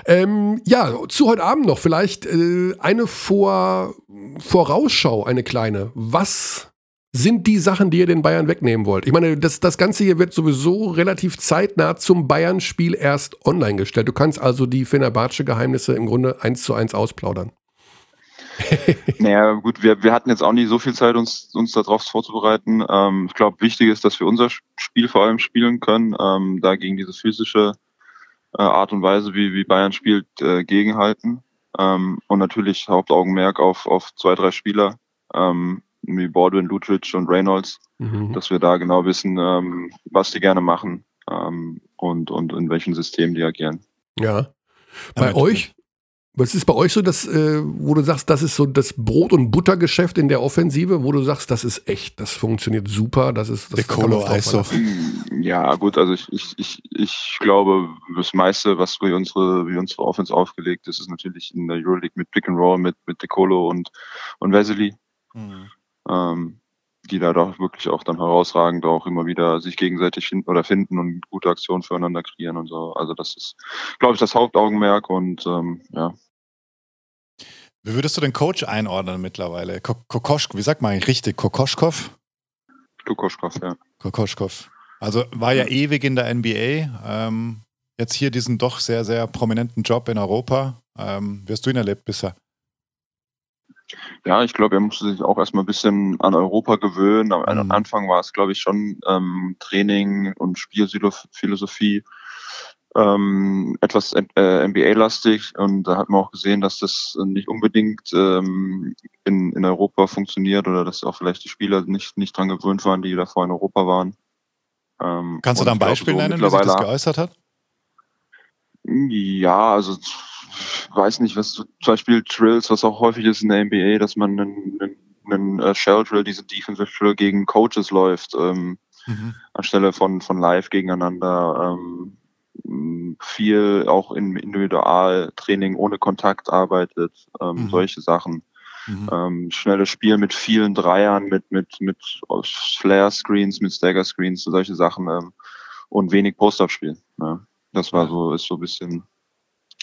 Ähm, ja, zu heute Abend noch vielleicht äh, eine Vor Vorausschau, eine kleine. Was sind die Sachen, die ihr den Bayern wegnehmen wollt? Ich meine, das, das Ganze hier wird sowieso relativ zeitnah zum Bayern-Spiel erst online gestellt. Du kannst also die Fenerbahce-Geheimnisse im Grunde eins zu eins ausplaudern. naja, gut, wir, wir hatten jetzt auch nicht so viel Zeit, uns, uns darauf vorzubereiten. Ähm, ich glaube, wichtig ist, dass wir unser Spiel vor allem spielen können, ähm, da gegen diese physische äh, Art und Weise, wie, wie Bayern spielt, äh, gegenhalten. Ähm, und natürlich Hauptaugenmerk auf, auf zwei, drei Spieler. Ähm, wie Baldwin, Lutric und Reynolds, mhm. dass wir da genau wissen, ähm, was die gerne machen ähm, und, und in welchem System die agieren. Ja. Bei ja, euch, Was ist bei euch so, dass, äh, wo du sagst, das ist so das Brot- und Buttergeschäft in der Offensive, wo du sagst, das ist echt, das funktioniert super, das ist das Nicolo Ja, gut, also ich, ich, ich, ich glaube, das meiste, was wie unsere, wie unsere Offense aufgelegt ist, ist natürlich in der Euroleague mit Pick and Roll, mit, mit Decolo und, und Vesely. Mhm. Ähm, die da doch wirklich auch dann herausragend auch immer wieder sich gegenseitig finden oder finden und gute Aktionen füreinander kreieren und so. Also das ist, glaube ich, das Hauptaugenmerk und ähm, ja. Wie würdest du den Coach einordnen mittlerweile? Kokoschk, wie sagt man eigentlich richtig? Kokoschkov? Kokoschkov, ja. Kokoschkov. Also war ja ewig in der NBA. Ähm, jetzt hier diesen doch sehr, sehr prominenten Job in Europa. Ähm, wie hast du ihn erlebt bisher? Ja, ich glaube, er musste sich auch erstmal ein bisschen an Europa gewöhnen. Am mhm. Anfang war es, glaube ich, schon ähm, Training und Spielphilosophie ähm, etwas äh, NBA-lastig und da hat man auch gesehen, dass das nicht unbedingt ähm, in, in Europa funktioniert oder dass auch vielleicht die Spieler nicht, nicht dran gewöhnt waren, die davor in Europa waren. Ähm, Kannst du da ein Beispiel nennen, wie sich das geäußert hat? Ja, also weiß nicht, was zum Beispiel Drills, was auch häufig ist in der NBA, dass man einen, einen, einen äh, Shell Drill, diese Defensive Drill gegen Coaches läuft, ähm, mhm. anstelle von, von live gegeneinander. Ähm, viel auch im Individualtraining ohne Kontakt arbeitet, ähm, mhm. solche Sachen. Mhm. Ähm, schnelles Spiel mit vielen Dreiern, mit, mit, mit Flare-Screens, mit Stagger-Screens, solche Sachen ähm, und wenig Post-Up-Spiel. Ja. Das war so, ist so ein bisschen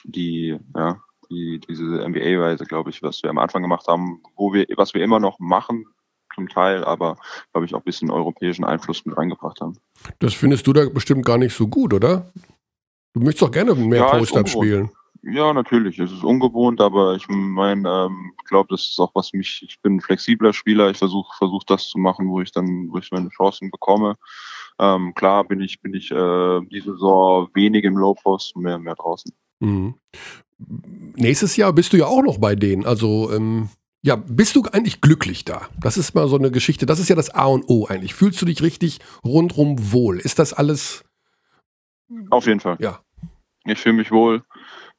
die, ja, die, diese MBA-Weise, glaube ich, was wir am Anfang gemacht haben, wo wir, was wir immer noch machen, zum Teil, aber glaube ich auch ein bisschen europäischen Einfluss mit reingebracht haben. Das findest du da bestimmt gar nicht so gut, oder? Du möchtest doch gerne mehr ja, Post-Up spielen. Ja, natürlich. Es ist ungewohnt, aber ich meine, ähm, glaube, das ist auch was mich. Ich bin ein flexibler Spieler. Ich versuche versuch das zu machen, wo ich dann, wo ich meine Chancen bekomme. Ähm, klar bin ich, bin ich äh, diese Saison wenig im Low Post, mehr, mehr draußen. Mhm. Nächstes Jahr bist du ja auch noch bei denen. Also, ähm, ja, bist du eigentlich glücklich da? Das ist mal so eine Geschichte. Das ist ja das A und O eigentlich. Fühlst du dich richtig rundrum wohl? Ist das alles? Auf jeden Fall. Ja. Ich fühle mich wohl.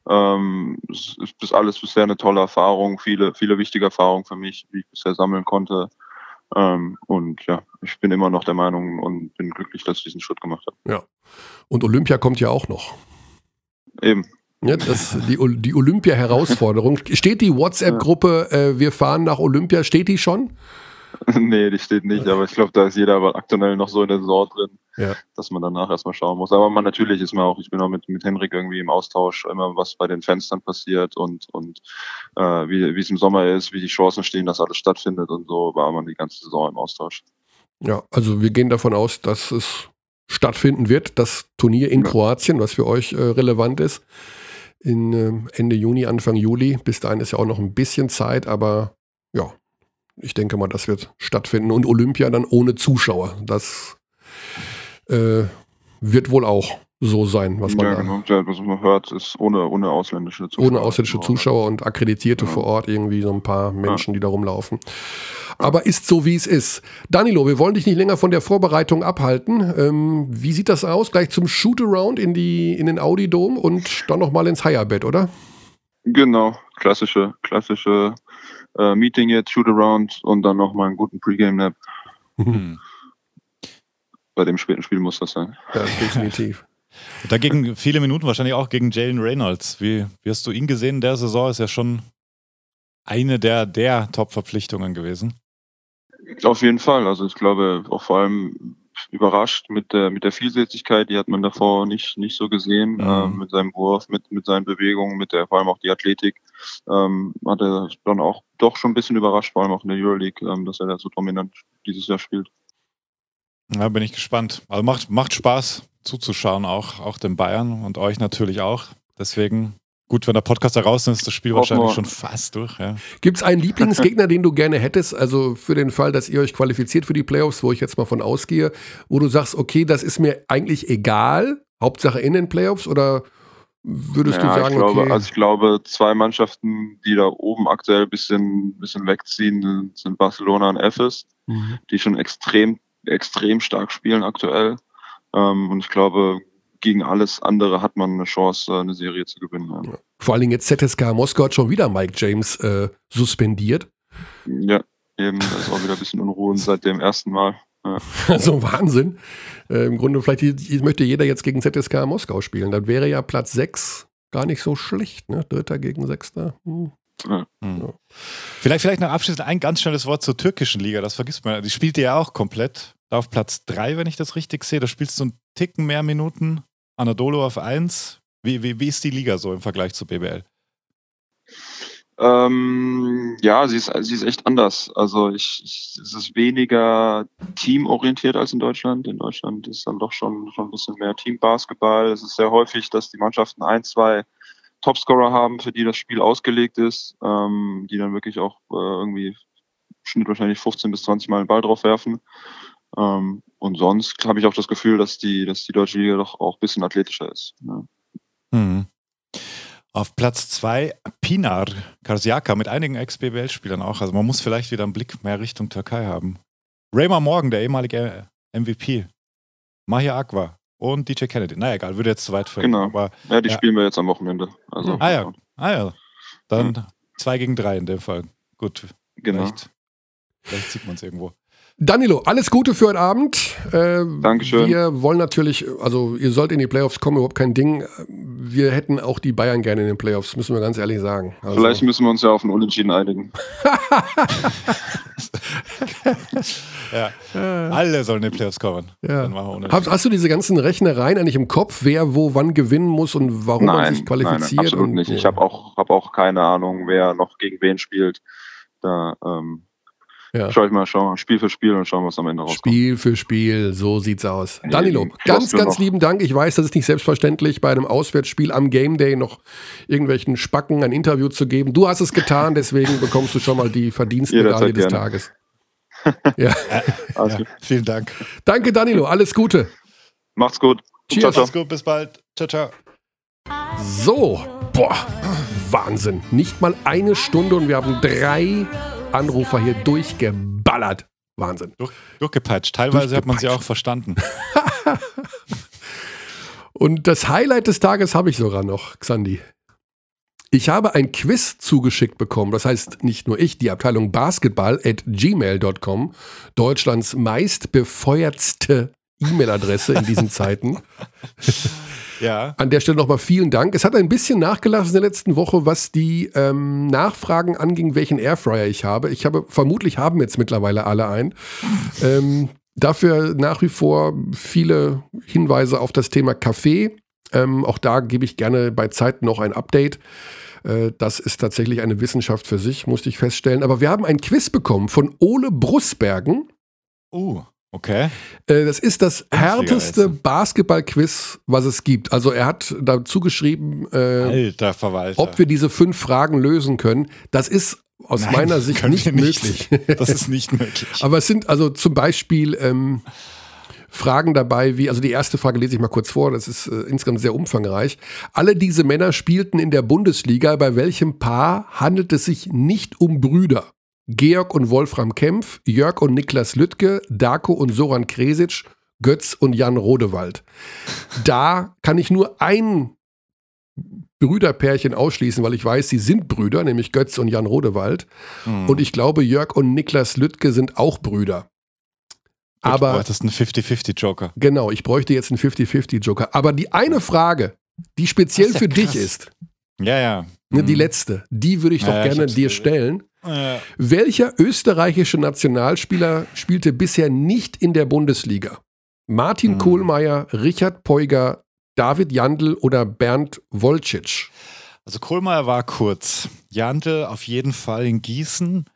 Ähm, es ist alles bisher eine tolle Erfahrung, viele, viele wichtige Erfahrungen für mich, die ich bisher sammeln konnte. Ähm, und ja, ich bin immer noch der Meinung und bin glücklich, dass ich diesen Schritt gemacht habe. Ja. Und Olympia kommt ja auch noch. Eben. Ja, das, die, die Olympia-Herausforderung. Steht die WhatsApp-Gruppe, äh, wir fahren nach Olympia, steht die schon? nee, die steht nicht, aber ich glaube, da ist jeder aber aktuell noch so in der Saison drin, ja. dass man danach erstmal schauen muss. Aber man natürlich ist man auch, ich bin auch mit, mit Henrik irgendwie im Austausch, immer was bei den Fenstern passiert und, und äh, wie, wie es im Sommer ist, wie die Chancen stehen, dass alles stattfindet und so, war man die ganze Saison im Austausch. Ja, also wir gehen davon aus, dass es stattfinden wird, das Turnier in ja. Kroatien, was für euch äh, relevant ist in ähm, Ende Juni, Anfang Juli. Bis dahin ist ja auch noch ein bisschen Zeit, aber ja, ich denke mal, das wird stattfinden. Und Olympia dann ohne Zuschauer. Das äh, wird wohl auch so sein, was man, ja, genau. ja, was man hört, ist ohne, ohne ausländische Zuschauer. Ohne ausländische Zuschauer und Akkreditierte ja. vor Ort, irgendwie so ein paar Menschen, die da rumlaufen. Aber ist so, wie es ist. Danilo, wir wollen dich nicht länger von der Vorbereitung abhalten. Ähm, wie sieht das aus? Gleich zum Shootaround in, in den Audi Dome und dann nochmal ins Higher-Bett, oder? Genau, klassische, klassische äh, Meeting jetzt, Shootaround und dann nochmal einen guten Pre-Game-Nap. Mhm. Bei dem späten Spiel muss das sein. Ja, definitiv. Dagegen viele Minuten wahrscheinlich auch gegen Jalen Reynolds. Wie, wie hast du ihn gesehen in der Saison? Ist ja schon eine der, der Top-Verpflichtungen gewesen. Auf jeden Fall. Also ich glaube auch vor allem überrascht mit der mit der Vielseitigkeit, die hat man davor nicht nicht so gesehen, mhm. ähm, mit seinem Wurf, mit mit seinen Bewegungen, mit der vor allem auch die Athletik, ähm, hat er dann auch doch schon ein bisschen überrascht, vor allem auch in der Euroleague, ähm, dass er da so dominant dieses Jahr spielt. Ja, bin ich gespannt. Also macht macht Spaß zuzuschauen, auch, auch den Bayern und euch natürlich auch. Deswegen gut, wenn der Podcast da raus ist, ist das Spiel wahrscheinlich schon fast durch. Ja. Gibt es einen Lieblingsgegner, den du gerne hättest? Also für den Fall, dass ihr euch qualifiziert für die Playoffs, wo ich jetzt mal von ausgehe, wo du sagst, okay, das ist mir eigentlich egal, Hauptsache in den Playoffs oder würdest ja, du sagen, ich glaube, okay. Also ich glaube, zwei Mannschaften, die da oben aktuell ein bisschen, bisschen wegziehen, sind Barcelona und Efes, mhm. die schon extrem, extrem stark spielen aktuell. Ähm, und ich glaube, gegen alles andere hat man eine Chance, eine Serie zu gewinnen. Ja. Vor allen Dingen jetzt ZSK Moskau hat schon wieder Mike James äh, suspendiert. Ja, eben, da ist auch wieder ein bisschen Unruhe seit dem ersten Mal. Ja. Also Wahnsinn. Äh, Im Grunde, vielleicht möchte jeder jetzt gegen ZSK Moskau spielen. Dann wäre ja Platz 6 gar nicht so schlecht, ne? Dritter gegen Sechster. Hm. Ja. Hm. Vielleicht, vielleicht noch abschließend ein ganz schnelles Wort zur türkischen Liga, das vergisst man. Die spielt ja auch komplett. Da auf Platz 3, wenn ich das richtig sehe. Da spielst du einen Ticken mehr Minuten. Anadolu auf 1. Wie, wie, wie ist die Liga so im Vergleich zu BBL? Ähm, ja, sie ist, sie ist echt anders. Also ich, ich, es ist weniger teamorientiert als in Deutschland. In Deutschland ist dann doch schon, schon ein bisschen mehr Teambasketball. Es ist sehr häufig, dass die Mannschaften ein, zwei Topscorer haben, für die das Spiel ausgelegt ist, ähm, die dann wirklich auch äh, irgendwie Schnitt wahrscheinlich 15 bis 20 Mal den Ball drauf werfen. Ähm, und sonst habe ich auch das Gefühl, dass die, dass die deutsche Liga doch auch ein bisschen athletischer ist. Ja. Mhm. Auf Platz zwei Pinar Karsiaka mit einigen Ex-BBL-Spielern auch. Also man muss vielleicht wieder einen Blick mehr Richtung Türkei haben. Raymar Morgan, der ehemalige MVP. Mahia Aqua und DJ Kennedy. Na egal, würde jetzt zu weit führen. Genau. Aber, ja, die ja. spielen wir jetzt am Wochenende. Also, ah, ja. ah ja. Dann ja. zwei gegen drei in dem Fall. Gut. Genau. Vielleicht, vielleicht sieht man es irgendwo. Danilo, alles Gute für heute Abend. Äh, Dankeschön. Wir wollen natürlich, also ihr sollt in die Playoffs kommen, überhaupt kein Ding. Wir hätten auch die Bayern gerne in den Playoffs, müssen wir ganz ehrlich sagen. Also Vielleicht müssen wir uns ja auf ein Unentschieden einigen. ja. Alle sollen in die Playoffs kommen. Ja. Hast, hast, du diese ganzen Rechnereien eigentlich im Kopf, wer wo wann gewinnen muss und warum nein, man sich qualifiziert? Nein, absolut nicht. Ich habe auch, hab auch keine Ahnung, wer noch gegen wen spielt. Da ähm, ja. Schau ich mal, schau mal, Spiel für Spiel und schauen, was am Ende rauskommt. Spiel für Spiel, so sieht's aus. Danilo, ganz, ganz noch. lieben Dank. Ich weiß, das ist nicht selbstverständlich, bei einem Auswärtsspiel am Game Day noch irgendwelchen Spacken ein Interview zu geben. Du hast es getan, deswegen bekommst du schon mal die Verdienstmedaille des gerne. Tages. ja. Also. ja. Vielen Dank. Danke, Danilo. Alles Gute. Macht's gut. Cheers. Ciao, ciao. Macht's gut. Bis bald. Ciao, ciao. So, boah, Wahnsinn. Nicht mal eine Stunde und wir haben drei Anrufer hier durchgeballert. Wahnsinn. Durch, durchgepeitscht. Teilweise hat man sie auch verstanden. Und das Highlight des Tages habe ich sogar noch, Xandi. Ich habe ein Quiz zugeschickt bekommen. Das heißt, nicht nur ich, die Abteilung Basketball at gmail.com, Deutschlands meistbefeuertste E-Mail-Adresse in diesen Zeiten. Ja. An der Stelle nochmal vielen Dank. Es hat ein bisschen nachgelassen in der letzten Woche, was die ähm, Nachfragen anging, welchen Airfryer ich habe. Ich habe, vermutlich haben jetzt mittlerweile alle einen. ähm, dafür nach wie vor viele Hinweise auf das Thema Kaffee. Ähm, auch da gebe ich gerne bei Zeiten noch ein Update. Äh, das ist tatsächlich eine Wissenschaft für sich, musste ich feststellen. Aber wir haben ein Quiz bekommen von Ole Brusbergen. Oh. Okay. Äh, das ist das härteste Basketball-Quiz, was es gibt. Also er hat dazu geschrieben, äh, ob wir diese fünf Fragen lösen können. Das ist aus Nein, meiner Sicht nicht, nicht, möglich. Das ist nicht möglich. Aber es sind also zum Beispiel ähm, Fragen dabei, wie, also die erste Frage lese ich mal kurz vor, das ist äh, insgesamt sehr umfangreich. Alle diese Männer spielten in der Bundesliga. Bei welchem Paar handelt es sich nicht um Brüder? Georg und Wolfram Kempf, Jörg und Niklas Lüttke, Darko und Soran Kresic, Götz und Jan Rodewald. Da kann ich nur ein Brüderpärchen ausschließen, weil ich weiß, sie sind Brüder, nämlich Götz und Jan Rodewald. Mhm. Und ich glaube, Jörg und Niklas Lüttke sind auch Brüder. Aber. Du bräuchtest einen 50-50-Joker. Genau, ich bräuchte jetzt einen 50-50-Joker. Aber die eine Frage, die speziell ja für krass. dich ist. Ja, ja. Ne, die mhm. letzte, die würde ich doch ja, gerne dir stellen. Ja. Welcher österreichische Nationalspieler spielte bisher nicht in der Bundesliga? Martin mhm. Kohlmeier, Richard Peuger, David Jandl oder Bernd Wolcic? Also Kohlmeier war kurz. Jandl auf jeden Fall in Gießen.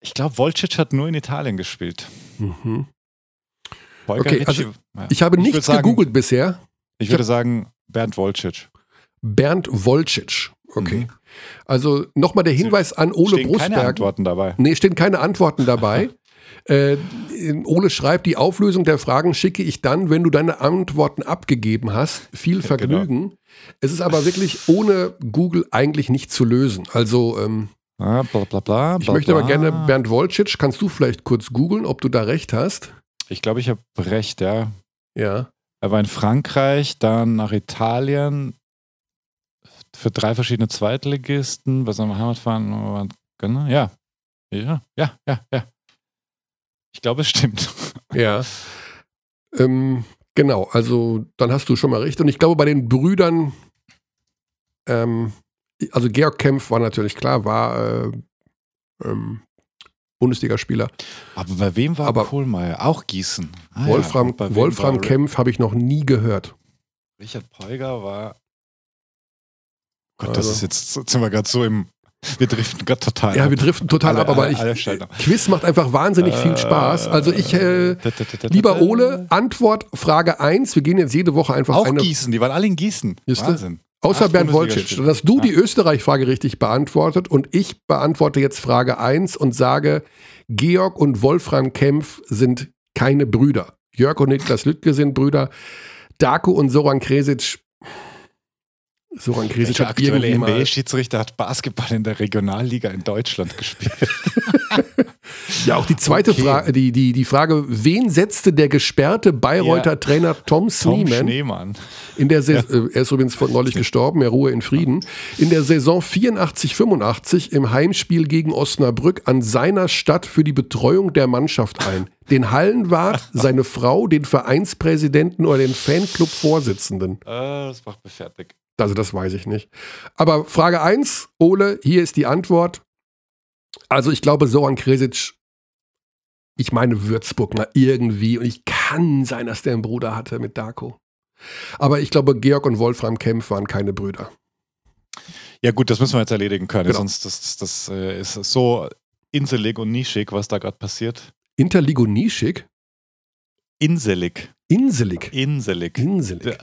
Ich glaube, Wolcic hat nur in Italien gespielt. Mhm. okay, also ich habe ich nichts sagen, gegoogelt bisher. Ich, ich würde sagen Bernd Wolcic. Bernd Wolcic. Okay. Mhm. Also nochmal der Hinweis an Ole stehen Brustberg. Keine Antworten dabei. Nee, stehen keine Antworten dabei. äh, Ole schreibt, die Auflösung der Fragen schicke ich dann, wenn du deine Antworten abgegeben hast. Viel genau. Vergnügen. Genau. Es ist aber wirklich ohne Google eigentlich nicht zu lösen. Also ähm, ah, bla, bla, bla, ich möchte aber gerne Bernd Wolcic, kannst du vielleicht kurz googeln, ob du da recht hast? Ich glaube, ich habe recht, ja. Ja. Er war in Frankreich, dann nach Italien, für drei verschiedene Zweitligisten, was am Heimatverein, genau, ja. Ja, ja, ja, ja. Ich glaube, es stimmt. Ja. Ähm, genau, also dann hast du schon mal recht. Und ich glaube, bei den Brüdern, ähm, also Georg Kempf war natürlich klar, war äh, ähm, Bundesligaspieler. Aber bei wem war Aber Kohlmeier? Auch Gießen. Ah, Wolfram, ja, Wolfram Kempf habe ich noch nie gehört. Richard Peuger war. Gott, also. das ist jetzt, jetzt sind wir gerade so im. Wir driften gerade total Ja, ab. wir driften total alle, ab, aber ich, Quiz macht einfach wahnsinnig viel äh, Spaß. Also ich, äh, lieber Ole, Antwort Frage 1. Wir gehen jetzt jede Woche einfach Auch eine, Gießen, die waren alle in Gießen. Wahnsinn. Außer Bernd Wolcic. Dann hast du ja. die Österreich-Frage richtig beantwortet und ich beantworte jetzt Frage 1 und sage, Georg und Wolfram Kempf sind keine Brüder. Jörg und Niklas Lüttke sind Brüder. Darko und Soran Kresic Soran Kresic hat aktuelle NBA-Schiedsrichter hat Basketball in der Regionalliga in Deutschland gespielt. ja, auch die zweite okay. Frage, die, die, die Frage, wen setzte der gesperrte Bayreuther ja. Trainer Tom Schneemann. In der ja. Äh, er ist übrigens neulich gestorben, er ruhe in Frieden. In der Saison 84-85 im Heimspiel gegen Osnabrück an seiner Stadt für die Betreuung der Mannschaft ein. Den Hallenwart, seine Frau, den Vereinspräsidenten oder den Fanclub-Vorsitzenden. Äh, das macht mich fertig. Also das weiß ich nicht. Aber Frage 1, Ole, hier ist die Antwort. Also ich glaube, Soran Kresic, ich meine Würzburg mal irgendwie, und ich kann sein, dass der einen Bruder hatte mit Darko. Aber ich glaube, Georg und Wolfram Kempf waren keine Brüder. Ja gut, das müssen wir jetzt erledigen können, genau. sonst das, das, das äh, ist so inselig und nischig, was da gerade passiert. Interlig und nischig? Inselig. Inselig. Inselig. Inselig.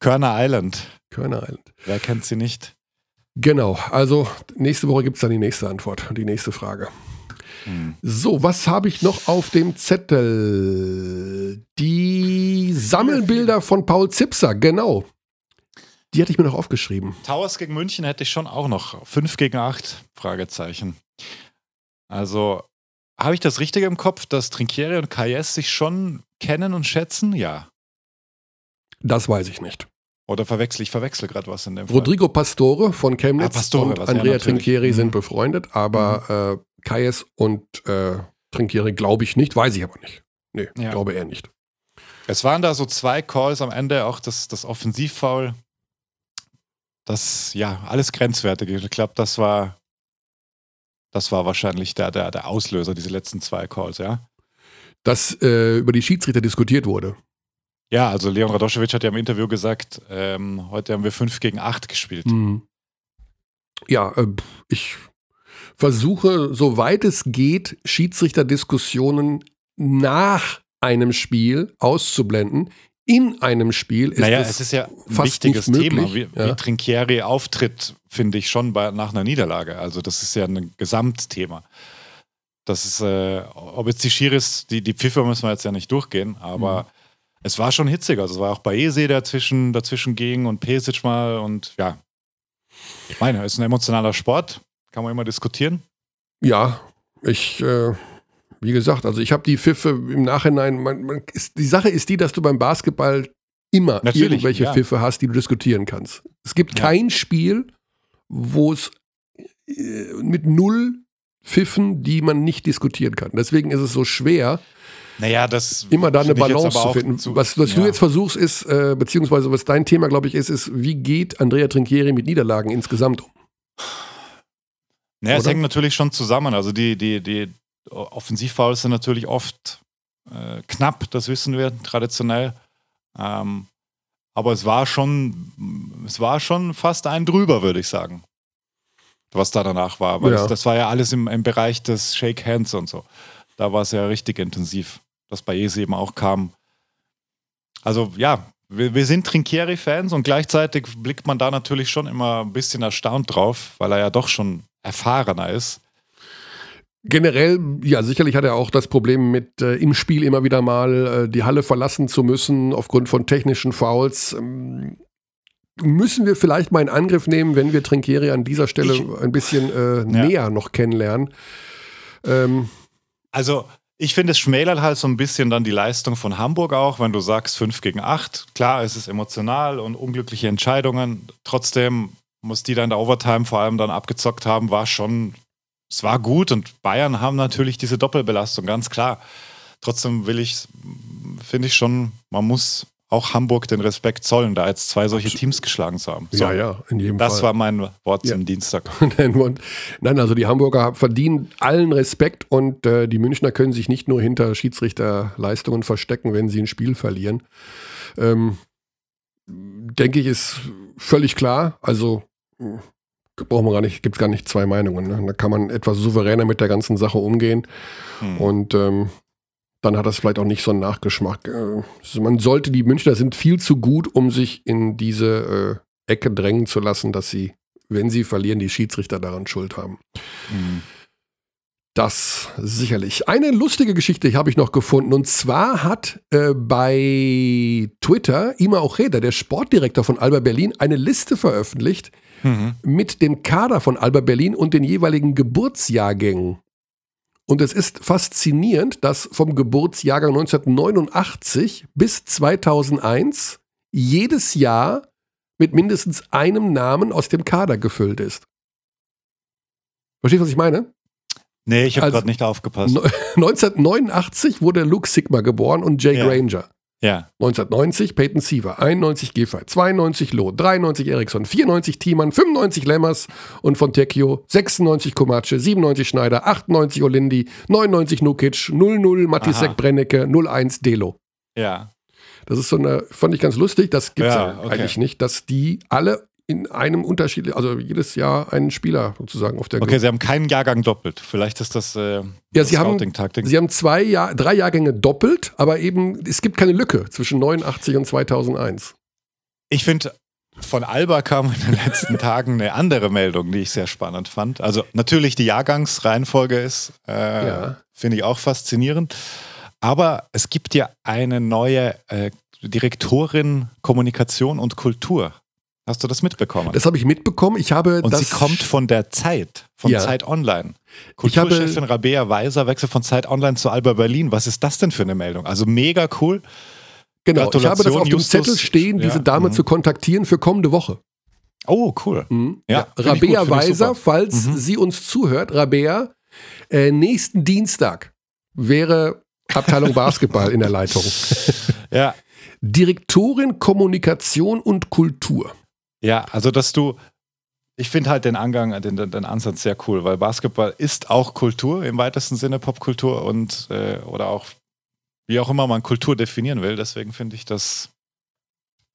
Körner Island. Körner Island. Wer kennt sie nicht? Genau, also nächste Woche gibt es dann die nächste Antwort, die nächste Frage. Hm. So, was habe ich noch auf dem Zettel? Die Sammelbilder von Paul Zipser, genau. Die hatte ich mir noch aufgeschrieben. Towers gegen München hätte ich schon auch noch. 5 gegen 8, Fragezeichen. Also, habe ich das Richtige im Kopf, dass Trinkieri und Kayes sich schon kennen und schätzen? Ja. Das weiß ich nicht. Oder verwechsel ich verwechsel gerade was in dem Fall. Rodrigo Pastore von Chemnitz ah, Pastore, und Andrea ja, Trinchieri mhm. sind befreundet, aber mhm. äh, Kayes und äh, Trinchieri glaube ich nicht, weiß ich aber nicht. Nee, ja. glaube er nicht. Es waren da so zwei Calls am Ende, auch das, das Offensivfoul. Das, ja, alles grenzwertig. Ich glaube, das war, das war wahrscheinlich der, der, der Auslöser, diese letzten zwei Calls, ja. Dass äh, über die Schiedsrichter diskutiert wurde. Ja, also Leon Radoschewitsch hat ja im Interview gesagt, ähm, heute haben wir 5 gegen 8 gespielt. Mhm. Ja, äh, ich versuche, soweit es geht, Schiedsrichterdiskussionen nach einem Spiel auszublenden. In einem Spiel ist naja, es, es ist ja ein wichtiges Thema, wie, ja. wie Trinkieri auftritt, finde ich schon bei, nach einer Niederlage. Also das ist ja ein Gesamtthema. Das ist, äh, ob jetzt die Schiris, die, die Pfiffe müssen wir jetzt ja nicht durchgehen, aber mhm es war schon hitzig. Also es war auch Baese dazwischen, dazwischen ging und Pesic mal und ja. Meine, ist ein emotionaler Sport. Kann man immer diskutieren. Ja, ich, äh, wie gesagt, also ich habe die Pfiffe im Nachhinein. Man, man, ist, die Sache ist die, dass du beim Basketball immer Natürlich, irgendwelche ja. Pfiffe hast, die du diskutieren kannst. Es gibt ja. kein Spiel, wo es äh, mit null Pfiffen, die man nicht diskutieren kann. Deswegen ist es so schwer, naja, das immer da eine Balance zu finden. Zu, was, was ja. du jetzt versuchst, ist, äh, beziehungsweise was dein Thema, glaube ich, ist, ist, wie geht Andrea Trinchieri mit Niederlagen insgesamt um? Naja, Oder? es hängt natürlich schon zusammen. Also die, die, die Offensivfouls sind natürlich oft äh, knapp, das wissen wir traditionell. Ähm, aber es war schon, es war schon fast ein drüber, würde ich sagen. Was da danach war. Weil ja. das, das, war ja alles im, im Bereich des Shake Hands und so. Da war es ja richtig intensiv, dass bei Bayes eben auch kam. Also ja, wir, wir sind Trinkieri-Fans und gleichzeitig blickt man da natürlich schon immer ein bisschen erstaunt drauf, weil er ja doch schon erfahrener ist. Generell, ja, sicherlich hat er auch das Problem mit äh, im Spiel immer wieder mal äh, die Halle verlassen zu müssen aufgrund von technischen Fouls. Ähm, müssen wir vielleicht mal in Angriff nehmen, wenn wir Trinkieri an dieser Stelle ich, ein bisschen äh, ja. näher noch kennenlernen. Ähm, also ich finde, es schmälert halt so ein bisschen dann die Leistung von Hamburg auch, wenn du sagst 5 gegen 8. Klar, es ist emotional und unglückliche Entscheidungen. Trotzdem muss die dann in der Overtime vor allem dann abgezockt haben, war schon, es war gut und Bayern haben natürlich diese Doppelbelastung, ganz klar. Trotzdem will ich, finde ich schon, man muss auch Hamburg den Respekt zollen, da jetzt zwei solche Teams geschlagen zu haben. So, ja, ja, in jedem das Fall. Das war mein Wort ja. zum Dienstag. Nein, also die Hamburger verdienen allen Respekt und äh, die Münchner können sich nicht nur hinter Schiedsrichterleistungen verstecken, wenn sie ein Spiel verlieren. Ähm, denke ich, ist völlig klar. Also brauchen wir gar nicht, gibt es gar nicht zwei Meinungen. Ne? Da kann man etwas souveräner mit der ganzen Sache umgehen. Hm. Und ähm, dann hat das vielleicht auch nicht so einen Nachgeschmack. Äh, man sollte, die Münchner sind viel zu gut, um sich in diese äh, Ecke drängen zu lassen, dass sie, wenn sie verlieren, die Schiedsrichter daran schuld haben. Mhm. Das sicherlich. Eine lustige Geschichte habe ich noch gefunden. Und zwar hat äh, bei Twitter Ima Ocheda, der Sportdirektor von Alba Berlin, eine Liste veröffentlicht mhm. mit dem Kader von Alba Berlin und den jeweiligen Geburtsjahrgängen. Und es ist faszinierend, dass vom Geburtsjahrgang 1989 bis 2001 jedes Jahr mit mindestens einem Namen aus dem Kader gefüllt ist. Verstehst du, was ich meine? Nee, ich habe also, gerade nicht aufgepasst. 1989 wurde Luke Sigma geboren und Jay ja. Granger. Ja. 1990 Peyton Siever, 91 Giffey, 92 Loh, 93 Eriksson, 94 Thiemann, 95 Lemmers und von Tecchio, 96 Komace, 97 Schneider, 98 Olindi, 99 Nukic, 00 Matisek Brennecke, 01 Delo. Ja. Das ist so eine, fand ich ganz lustig, das gibt es ja, okay. eigentlich nicht, dass die alle in einem Unterschied, also jedes Jahr einen Spieler sozusagen auf der Okay, Gruppe. Sie haben keinen Jahrgang doppelt. Vielleicht ist das, äh, ja, Sie haben, Sie haben zwei Jahr, drei Jahrgänge doppelt, aber eben es gibt keine Lücke zwischen 89 und 2001. Ich finde, von Alba kam in den letzten Tagen eine andere Meldung, die ich sehr spannend fand. Also natürlich die Jahrgangsreihenfolge ist, äh, ja. finde ich auch faszinierend. Aber es gibt ja eine neue äh, Direktorin Kommunikation und Kultur Hast du das mitbekommen? Das habe ich mitbekommen. Ich habe Und sie kommt von der Zeit, von ja. Zeit Online. Kulturchefin Rabea Weiser wechselt von Zeit Online zu Alba Berlin. Was ist das denn für eine Meldung? Also mega cool. Genau, ich habe das auf dem Zettel stehen, diese ja. Dame mhm. zu kontaktieren für kommende Woche. Oh, cool. Mhm. Ja, ja. Rabea gut, Weiser, falls mhm. sie uns zuhört, Rabea, äh, nächsten Dienstag wäre Abteilung Basketball in der Leitung. Ja. Direktorin Kommunikation und Kultur. Ja, also dass du, ich finde halt den Angang, den, den, Ansatz sehr cool, weil Basketball ist auch Kultur im weitesten Sinne, Popkultur und äh, oder auch wie auch immer man Kultur definieren will. Deswegen finde ich das,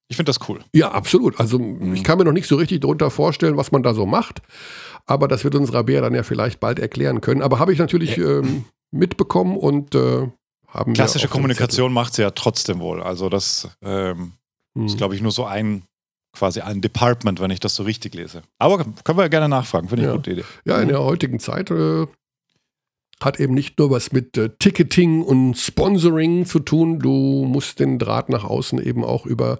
ich finde das cool. Ja, absolut. Also mhm. ich kann mir noch nicht so richtig darunter vorstellen, was man da so macht, aber das wird uns Rabea dann ja vielleicht bald erklären können. Aber habe ich natürlich ja. ähm, mitbekommen und äh, haben Klassische Kommunikation macht sie ja trotzdem wohl. Also das ähm, mhm. ist, glaube ich, nur so ein quasi ein Department, wenn ich das so richtig lese. Aber können wir ja gerne nachfragen, finde ich ja. eine gute Idee. Ja, in der heutigen Zeit äh, hat eben nicht nur was mit äh, Ticketing und Sponsoring zu tun, du musst den Draht nach außen eben auch über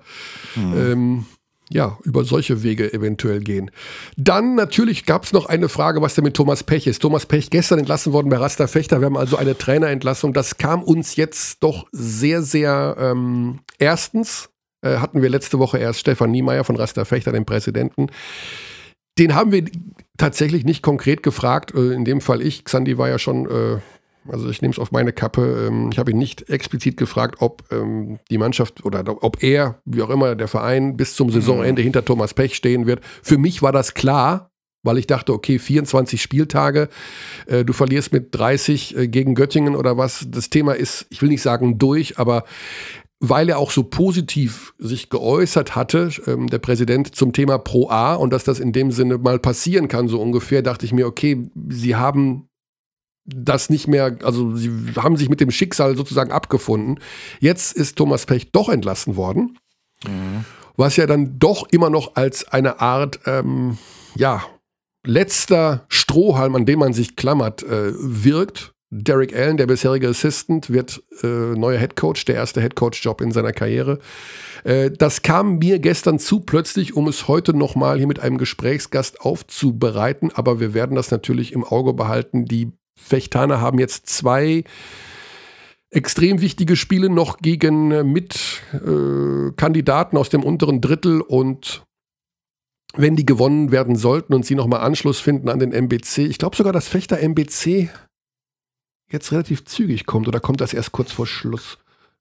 mhm. ähm, ja, über solche Wege eventuell gehen. Dann natürlich gab es noch eine Frage, was denn mit Thomas Pech ist. Thomas Pech gestern entlassen worden bei Rasta Fechter. Wir haben also eine Trainerentlassung. Das kam uns jetzt doch sehr, sehr ähm, erstens äh, hatten wir letzte Woche erst Stefan Niemeyer von Rasta Fechter, den Präsidenten. Den haben wir tatsächlich nicht konkret gefragt. Äh, in dem Fall ich. Xandi war ja schon, äh, also ich nehme es auf meine Kappe. Ähm, ich habe ihn nicht explizit gefragt, ob ähm, die Mannschaft oder ob er, wie auch immer, der Verein bis zum Saisonende mhm. hinter Thomas Pech stehen wird. Für mich war das klar, weil ich dachte, okay, 24 Spieltage, äh, du verlierst mit 30 äh, gegen Göttingen oder was. Das Thema ist, ich will nicht sagen durch, aber weil er auch so positiv sich geäußert hatte, ähm, der Präsident, zum Thema Pro A und dass das in dem Sinne mal passieren kann, so ungefähr, dachte ich mir, okay, sie haben das nicht mehr, also sie haben sich mit dem Schicksal sozusagen abgefunden. Jetzt ist Thomas Pech doch entlassen worden, mhm. was ja dann doch immer noch als eine Art, ähm, ja, letzter Strohhalm, an dem man sich klammert, äh, wirkt Derek Allen, der bisherige Assistant, wird äh, neuer Head Coach, der erste Head Coach Job in seiner Karriere. Äh, das kam mir gestern zu plötzlich, um es heute nochmal hier mit einem Gesprächsgast aufzubereiten. Aber wir werden das natürlich im Auge behalten. Die Fechtaner haben jetzt zwei extrem wichtige Spiele noch gegen äh, Mitkandidaten äh, aus dem unteren Drittel und wenn die gewonnen werden sollten und sie nochmal Anschluss finden an den MBC. Ich glaube sogar, dass Fechter MBC jetzt relativ zügig kommt oder kommt das erst kurz vor Schluss?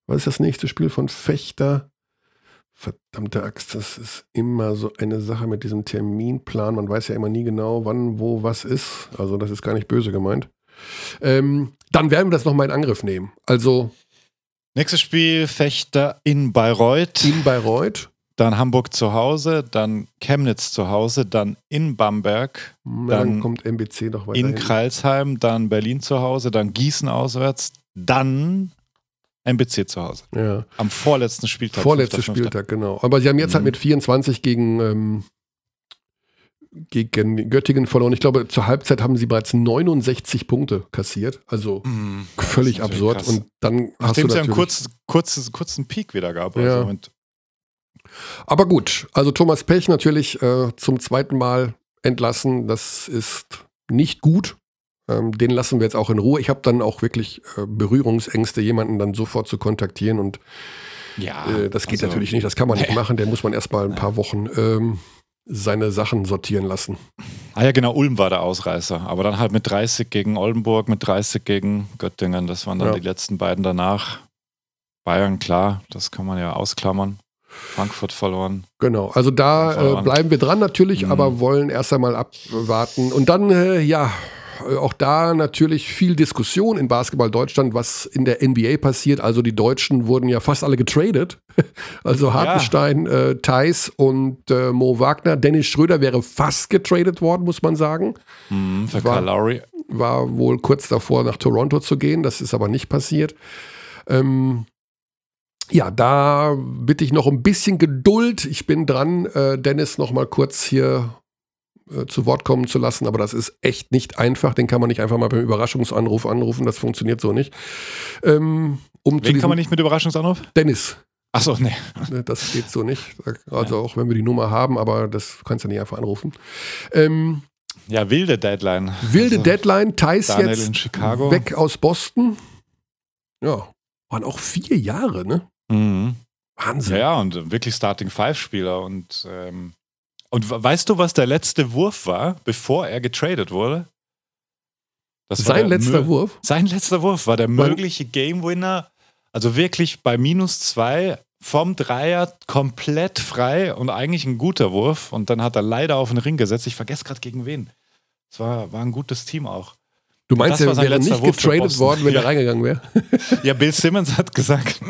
Was ist das nächste Spiel von Fechter? Verdammte Axt, das ist immer so eine Sache mit diesem Terminplan. Man weiß ja immer nie genau, wann, wo, was ist. Also das ist gar nicht böse gemeint. Ähm, dann werden wir das nochmal in Angriff nehmen. Also. Nächstes Spiel Fechter in Bayreuth. In Bayreuth. Dann Hamburg zu Hause, dann Chemnitz zu Hause, dann in Bamberg. Dann, dann kommt MBC noch weiter. In Kreilsheim, dann Berlin zu Hause, dann Gießen auswärts, dann MBC zu Hause. Ja. Am vorletzten Spieltag. Vorletzter Spieltag, genau. Aber sie haben jetzt halt mhm. halt mit 24 gegen, ähm, gegen Göttingen verloren. Ich glaube, zur Halbzeit haben sie bereits 69 Punkte kassiert. Also mhm. völlig absurd. Krass. Und dann Nachdem hast du sie einen kurz, kurz, kurzen Peak wieder gab. Also ja. Aber gut, also Thomas Pech natürlich äh, zum zweiten Mal entlassen. Das ist nicht gut. Ähm, den lassen wir jetzt auch in Ruhe. Ich habe dann auch wirklich äh, Berührungsängste, jemanden dann sofort zu kontaktieren und ja, äh, das geht also, natürlich nicht. Das kann man nicht machen. Der muss man erst mal ein paar Wochen ähm, seine Sachen sortieren lassen. Ah ja, genau, Ulm war der Ausreißer. Aber dann halt mit 30 gegen Oldenburg, mit 30 gegen Göttingen. Das waren dann ja. die letzten beiden danach. Bayern, klar, das kann man ja ausklammern. Frankfurt verloren. Genau, also da äh, bleiben wir dran natürlich, mhm. aber wollen erst einmal abwarten. Und dann, äh, ja, auch da natürlich viel Diskussion in Basketball Deutschland, was in der NBA passiert. Also die Deutschen wurden ja fast alle getradet. Also Hartenstein, ja. äh, Thais und äh, Mo Wagner. Dennis Schröder wäre fast getradet worden, muss man sagen. Mhm, für war, Lowry. war wohl kurz davor, nach Toronto zu gehen. Das ist aber nicht passiert. Ähm, ja, da bitte ich noch ein bisschen Geduld. Ich bin dran, äh, Dennis noch mal kurz hier äh, zu Wort kommen zu lassen, aber das ist echt nicht einfach. Den kann man nicht einfach mal beim Überraschungsanruf anrufen. Das funktioniert so nicht. Ähm, um Wen kann man nicht mit Überraschungsanruf? Dennis. Achso, nee. Ne, das geht so nicht. Also ja. auch wenn wir die Nummer haben, aber das kannst du nicht einfach anrufen. Ähm, ja, wilde Deadline. Wilde also, Deadline. Thais jetzt weg aus Boston. Ja, waren auch vier Jahre, ne? Mhm. Wahnsinn. Ja, und wirklich Starting Five-Spieler. Und, ähm, und weißt du, was der letzte Wurf war, bevor er getradet wurde? Das sein letzter Wurf? Sein letzter Wurf war der mögliche Game Winner. Also wirklich bei minus zwei vom Dreier komplett frei und eigentlich ein guter Wurf. Und dann hat er leider auf den Ring gesetzt. Ich vergesse gerade gegen wen. Es war, war ein gutes Team auch. Du meinst, er wäre nicht getradet worden, wenn ja. er reingegangen wäre? Ja, Bill Simmons hat gesagt,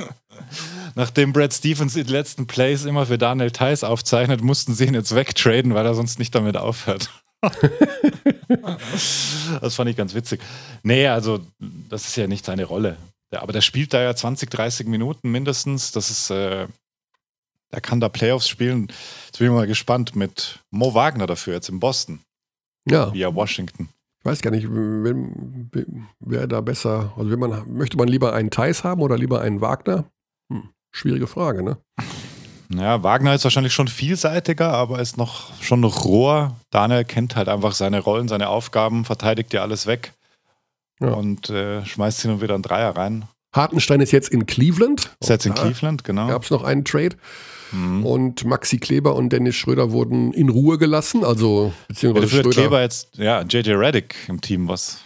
nachdem Brad Stevens die letzten Plays immer für Daniel Theiss aufzeichnet, mussten sie ihn jetzt wegtraden, weil er sonst nicht damit aufhört. das fand ich ganz witzig. Nee, also das ist ja nicht seine Rolle. Aber der spielt da ja 20, 30 Minuten mindestens. Das ist, äh, der kann da Playoffs spielen. Jetzt bin ich mal gespannt mit Mo Wagner dafür jetzt in Boston. Ja. Via Washington. Ich weiß gar nicht, wer da besser, also man, möchte man lieber einen Thais haben oder lieber einen Wagner? Schwierige Frage, ne? Ja, Wagner ist wahrscheinlich schon vielseitiger, aber ist noch schon noch roher. Daniel kennt halt einfach seine Rollen, seine Aufgaben, verteidigt dir alles weg ja. und äh, schmeißt hin und wieder einen Dreier rein. Hartenstein ist jetzt in Cleveland. Ist jetzt in Cleveland, genau. Gab es noch einen Trade. Mhm. Und Maxi Kleber und Dennis Schröder wurden in Ruhe gelassen. Also, beziehungsweise ja, Schröder. Kleber jetzt, ja, JJ Reddick im Team, was,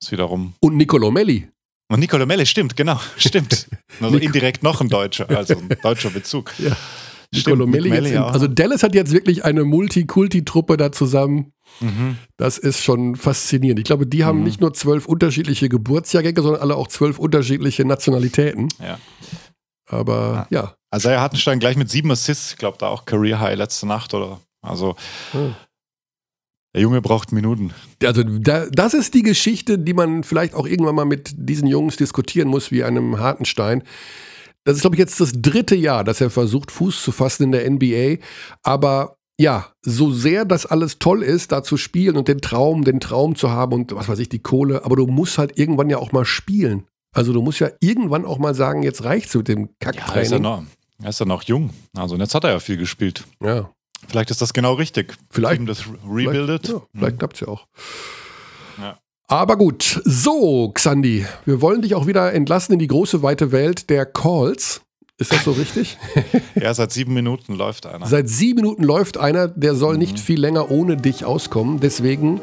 was wiederum. Und Nicolo Melli. Und Nicolo Melle, stimmt, genau, stimmt. Also indirekt noch ein Deutscher, also ein deutscher Bezug. Ja. Nicolo Melli jetzt in, also Dallas hat jetzt wirklich eine Multikulti-Truppe da zusammen. Mhm. Das ist schon faszinierend. Ich glaube, die haben mhm. nicht nur zwölf unterschiedliche Geburtsjahrgänge, sondern alle auch zwölf unterschiedliche Nationalitäten. Ja. Aber ja. ja. Also er Hartenstein gleich mit sieben Assists, ich glaube da auch Career High letzte Nacht oder also hm. Der Junge braucht Minuten. Also da, das ist die Geschichte, die man vielleicht auch irgendwann mal mit diesen Jungs diskutieren muss, wie einem Hartenstein. Das ist, glaube ich, jetzt das dritte Jahr, dass er versucht, Fuß zu fassen in der NBA. Aber ja, so sehr das alles toll ist, da zu spielen und den Traum, den Traum zu haben und was weiß ich, die Kohle, aber du musst halt irgendwann ja auch mal spielen. Also du musst ja irgendwann auch mal sagen, jetzt reicht's mit dem Kacktraining. Ja, ist er, noch, er ist ja noch jung. Also jetzt hat er ja viel gespielt. Ja. Vielleicht ist das genau richtig. Vielleicht. das rebuildet. Vielleicht, ja, vielleicht mhm. klappt es ja auch. Ja. Aber gut, so, Xandi, wir wollen dich auch wieder entlassen in die große weite Welt der Calls. Ist das so richtig? ja, seit sieben Minuten läuft einer. Seit sieben Minuten läuft einer, der soll mhm. nicht viel länger ohne dich auskommen. Deswegen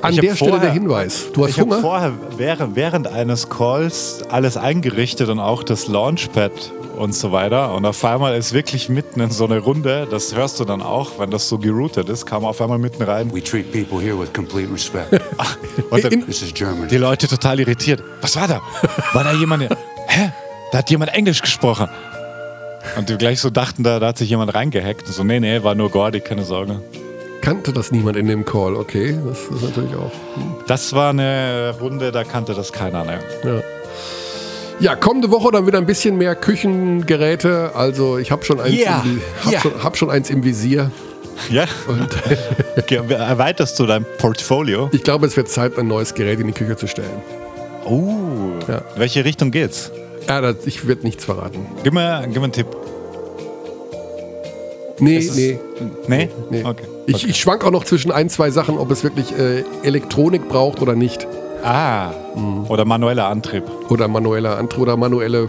an der Stelle vorher, der Hinweis. Du hast ich Hunger? vorher während, während eines Calls alles eingerichtet und auch das Launchpad und so weiter. Und auf einmal ist wirklich mitten in so eine Runde, das hörst du dann auch, wenn das so geroutet ist, kam auf einmal mitten rein. We treat people here with complete respect. und dann, This is German. Die Leute total irritiert. Was war da? War da jemand? Hä? Da hat jemand Englisch gesprochen. Und die gleich so dachten, da, da hat sich jemand reingehackt. Und so, nee, nee, war nur Gordy, keine Sorge kannte das niemand in dem Call, okay. Das ist natürlich auch. Hm. Das war eine Runde, da kannte das keiner, ne? Ja. Ja, kommende Woche dann wieder ein bisschen mehr Küchengeräte. Also ich habe schon, eins yeah. hab yeah. schon, hab schon eins im Visier. Ja. Und erweiterst du dein Portfolio? Ich glaube, es wird Zeit, ein neues Gerät in die Küche zu stellen. Oh. Ja. Welche Richtung geht's? Ja, das, ich werde nichts verraten. Gib mir, gib mir einen Tipp. Nee, nee. Nee? Nee. Okay. Ich, okay. ich schwank auch noch zwischen ein, zwei Sachen, ob es wirklich äh, Elektronik braucht oder nicht. Ah. Mhm. Oder manueller Antrieb. Oder manueller Antrieb oder manuelle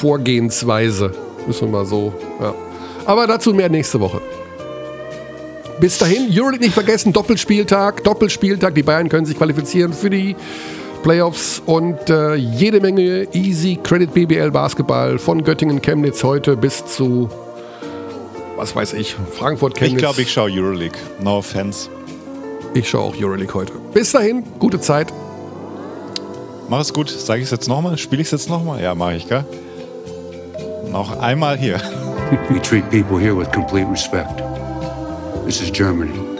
Vorgehensweise. Müssen wir mal so. Ja. Aber dazu mehr nächste Woche. Bis dahin, Euroleague nicht vergessen, Doppelspieltag, Doppelspieltag. Die Bayern können sich qualifizieren für die Playoffs und äh, jede Menge Easy Credit BBL Basketball von Göttingen Chemnitz heute bis zu was weiß ich, Frankfurt Chemnitz. Ich glaube, ich schaue Euroleague. No offense. Ich schaue auch Euroleague heute. Bis dahin, gute Zeit. Mach es gut. Sage ich es jetzt nochmal? Spiele ich es jetzt nochmal? Ja, mache ich, gell? Noch einmal hier. We treat people here with complete respect. This is Germany.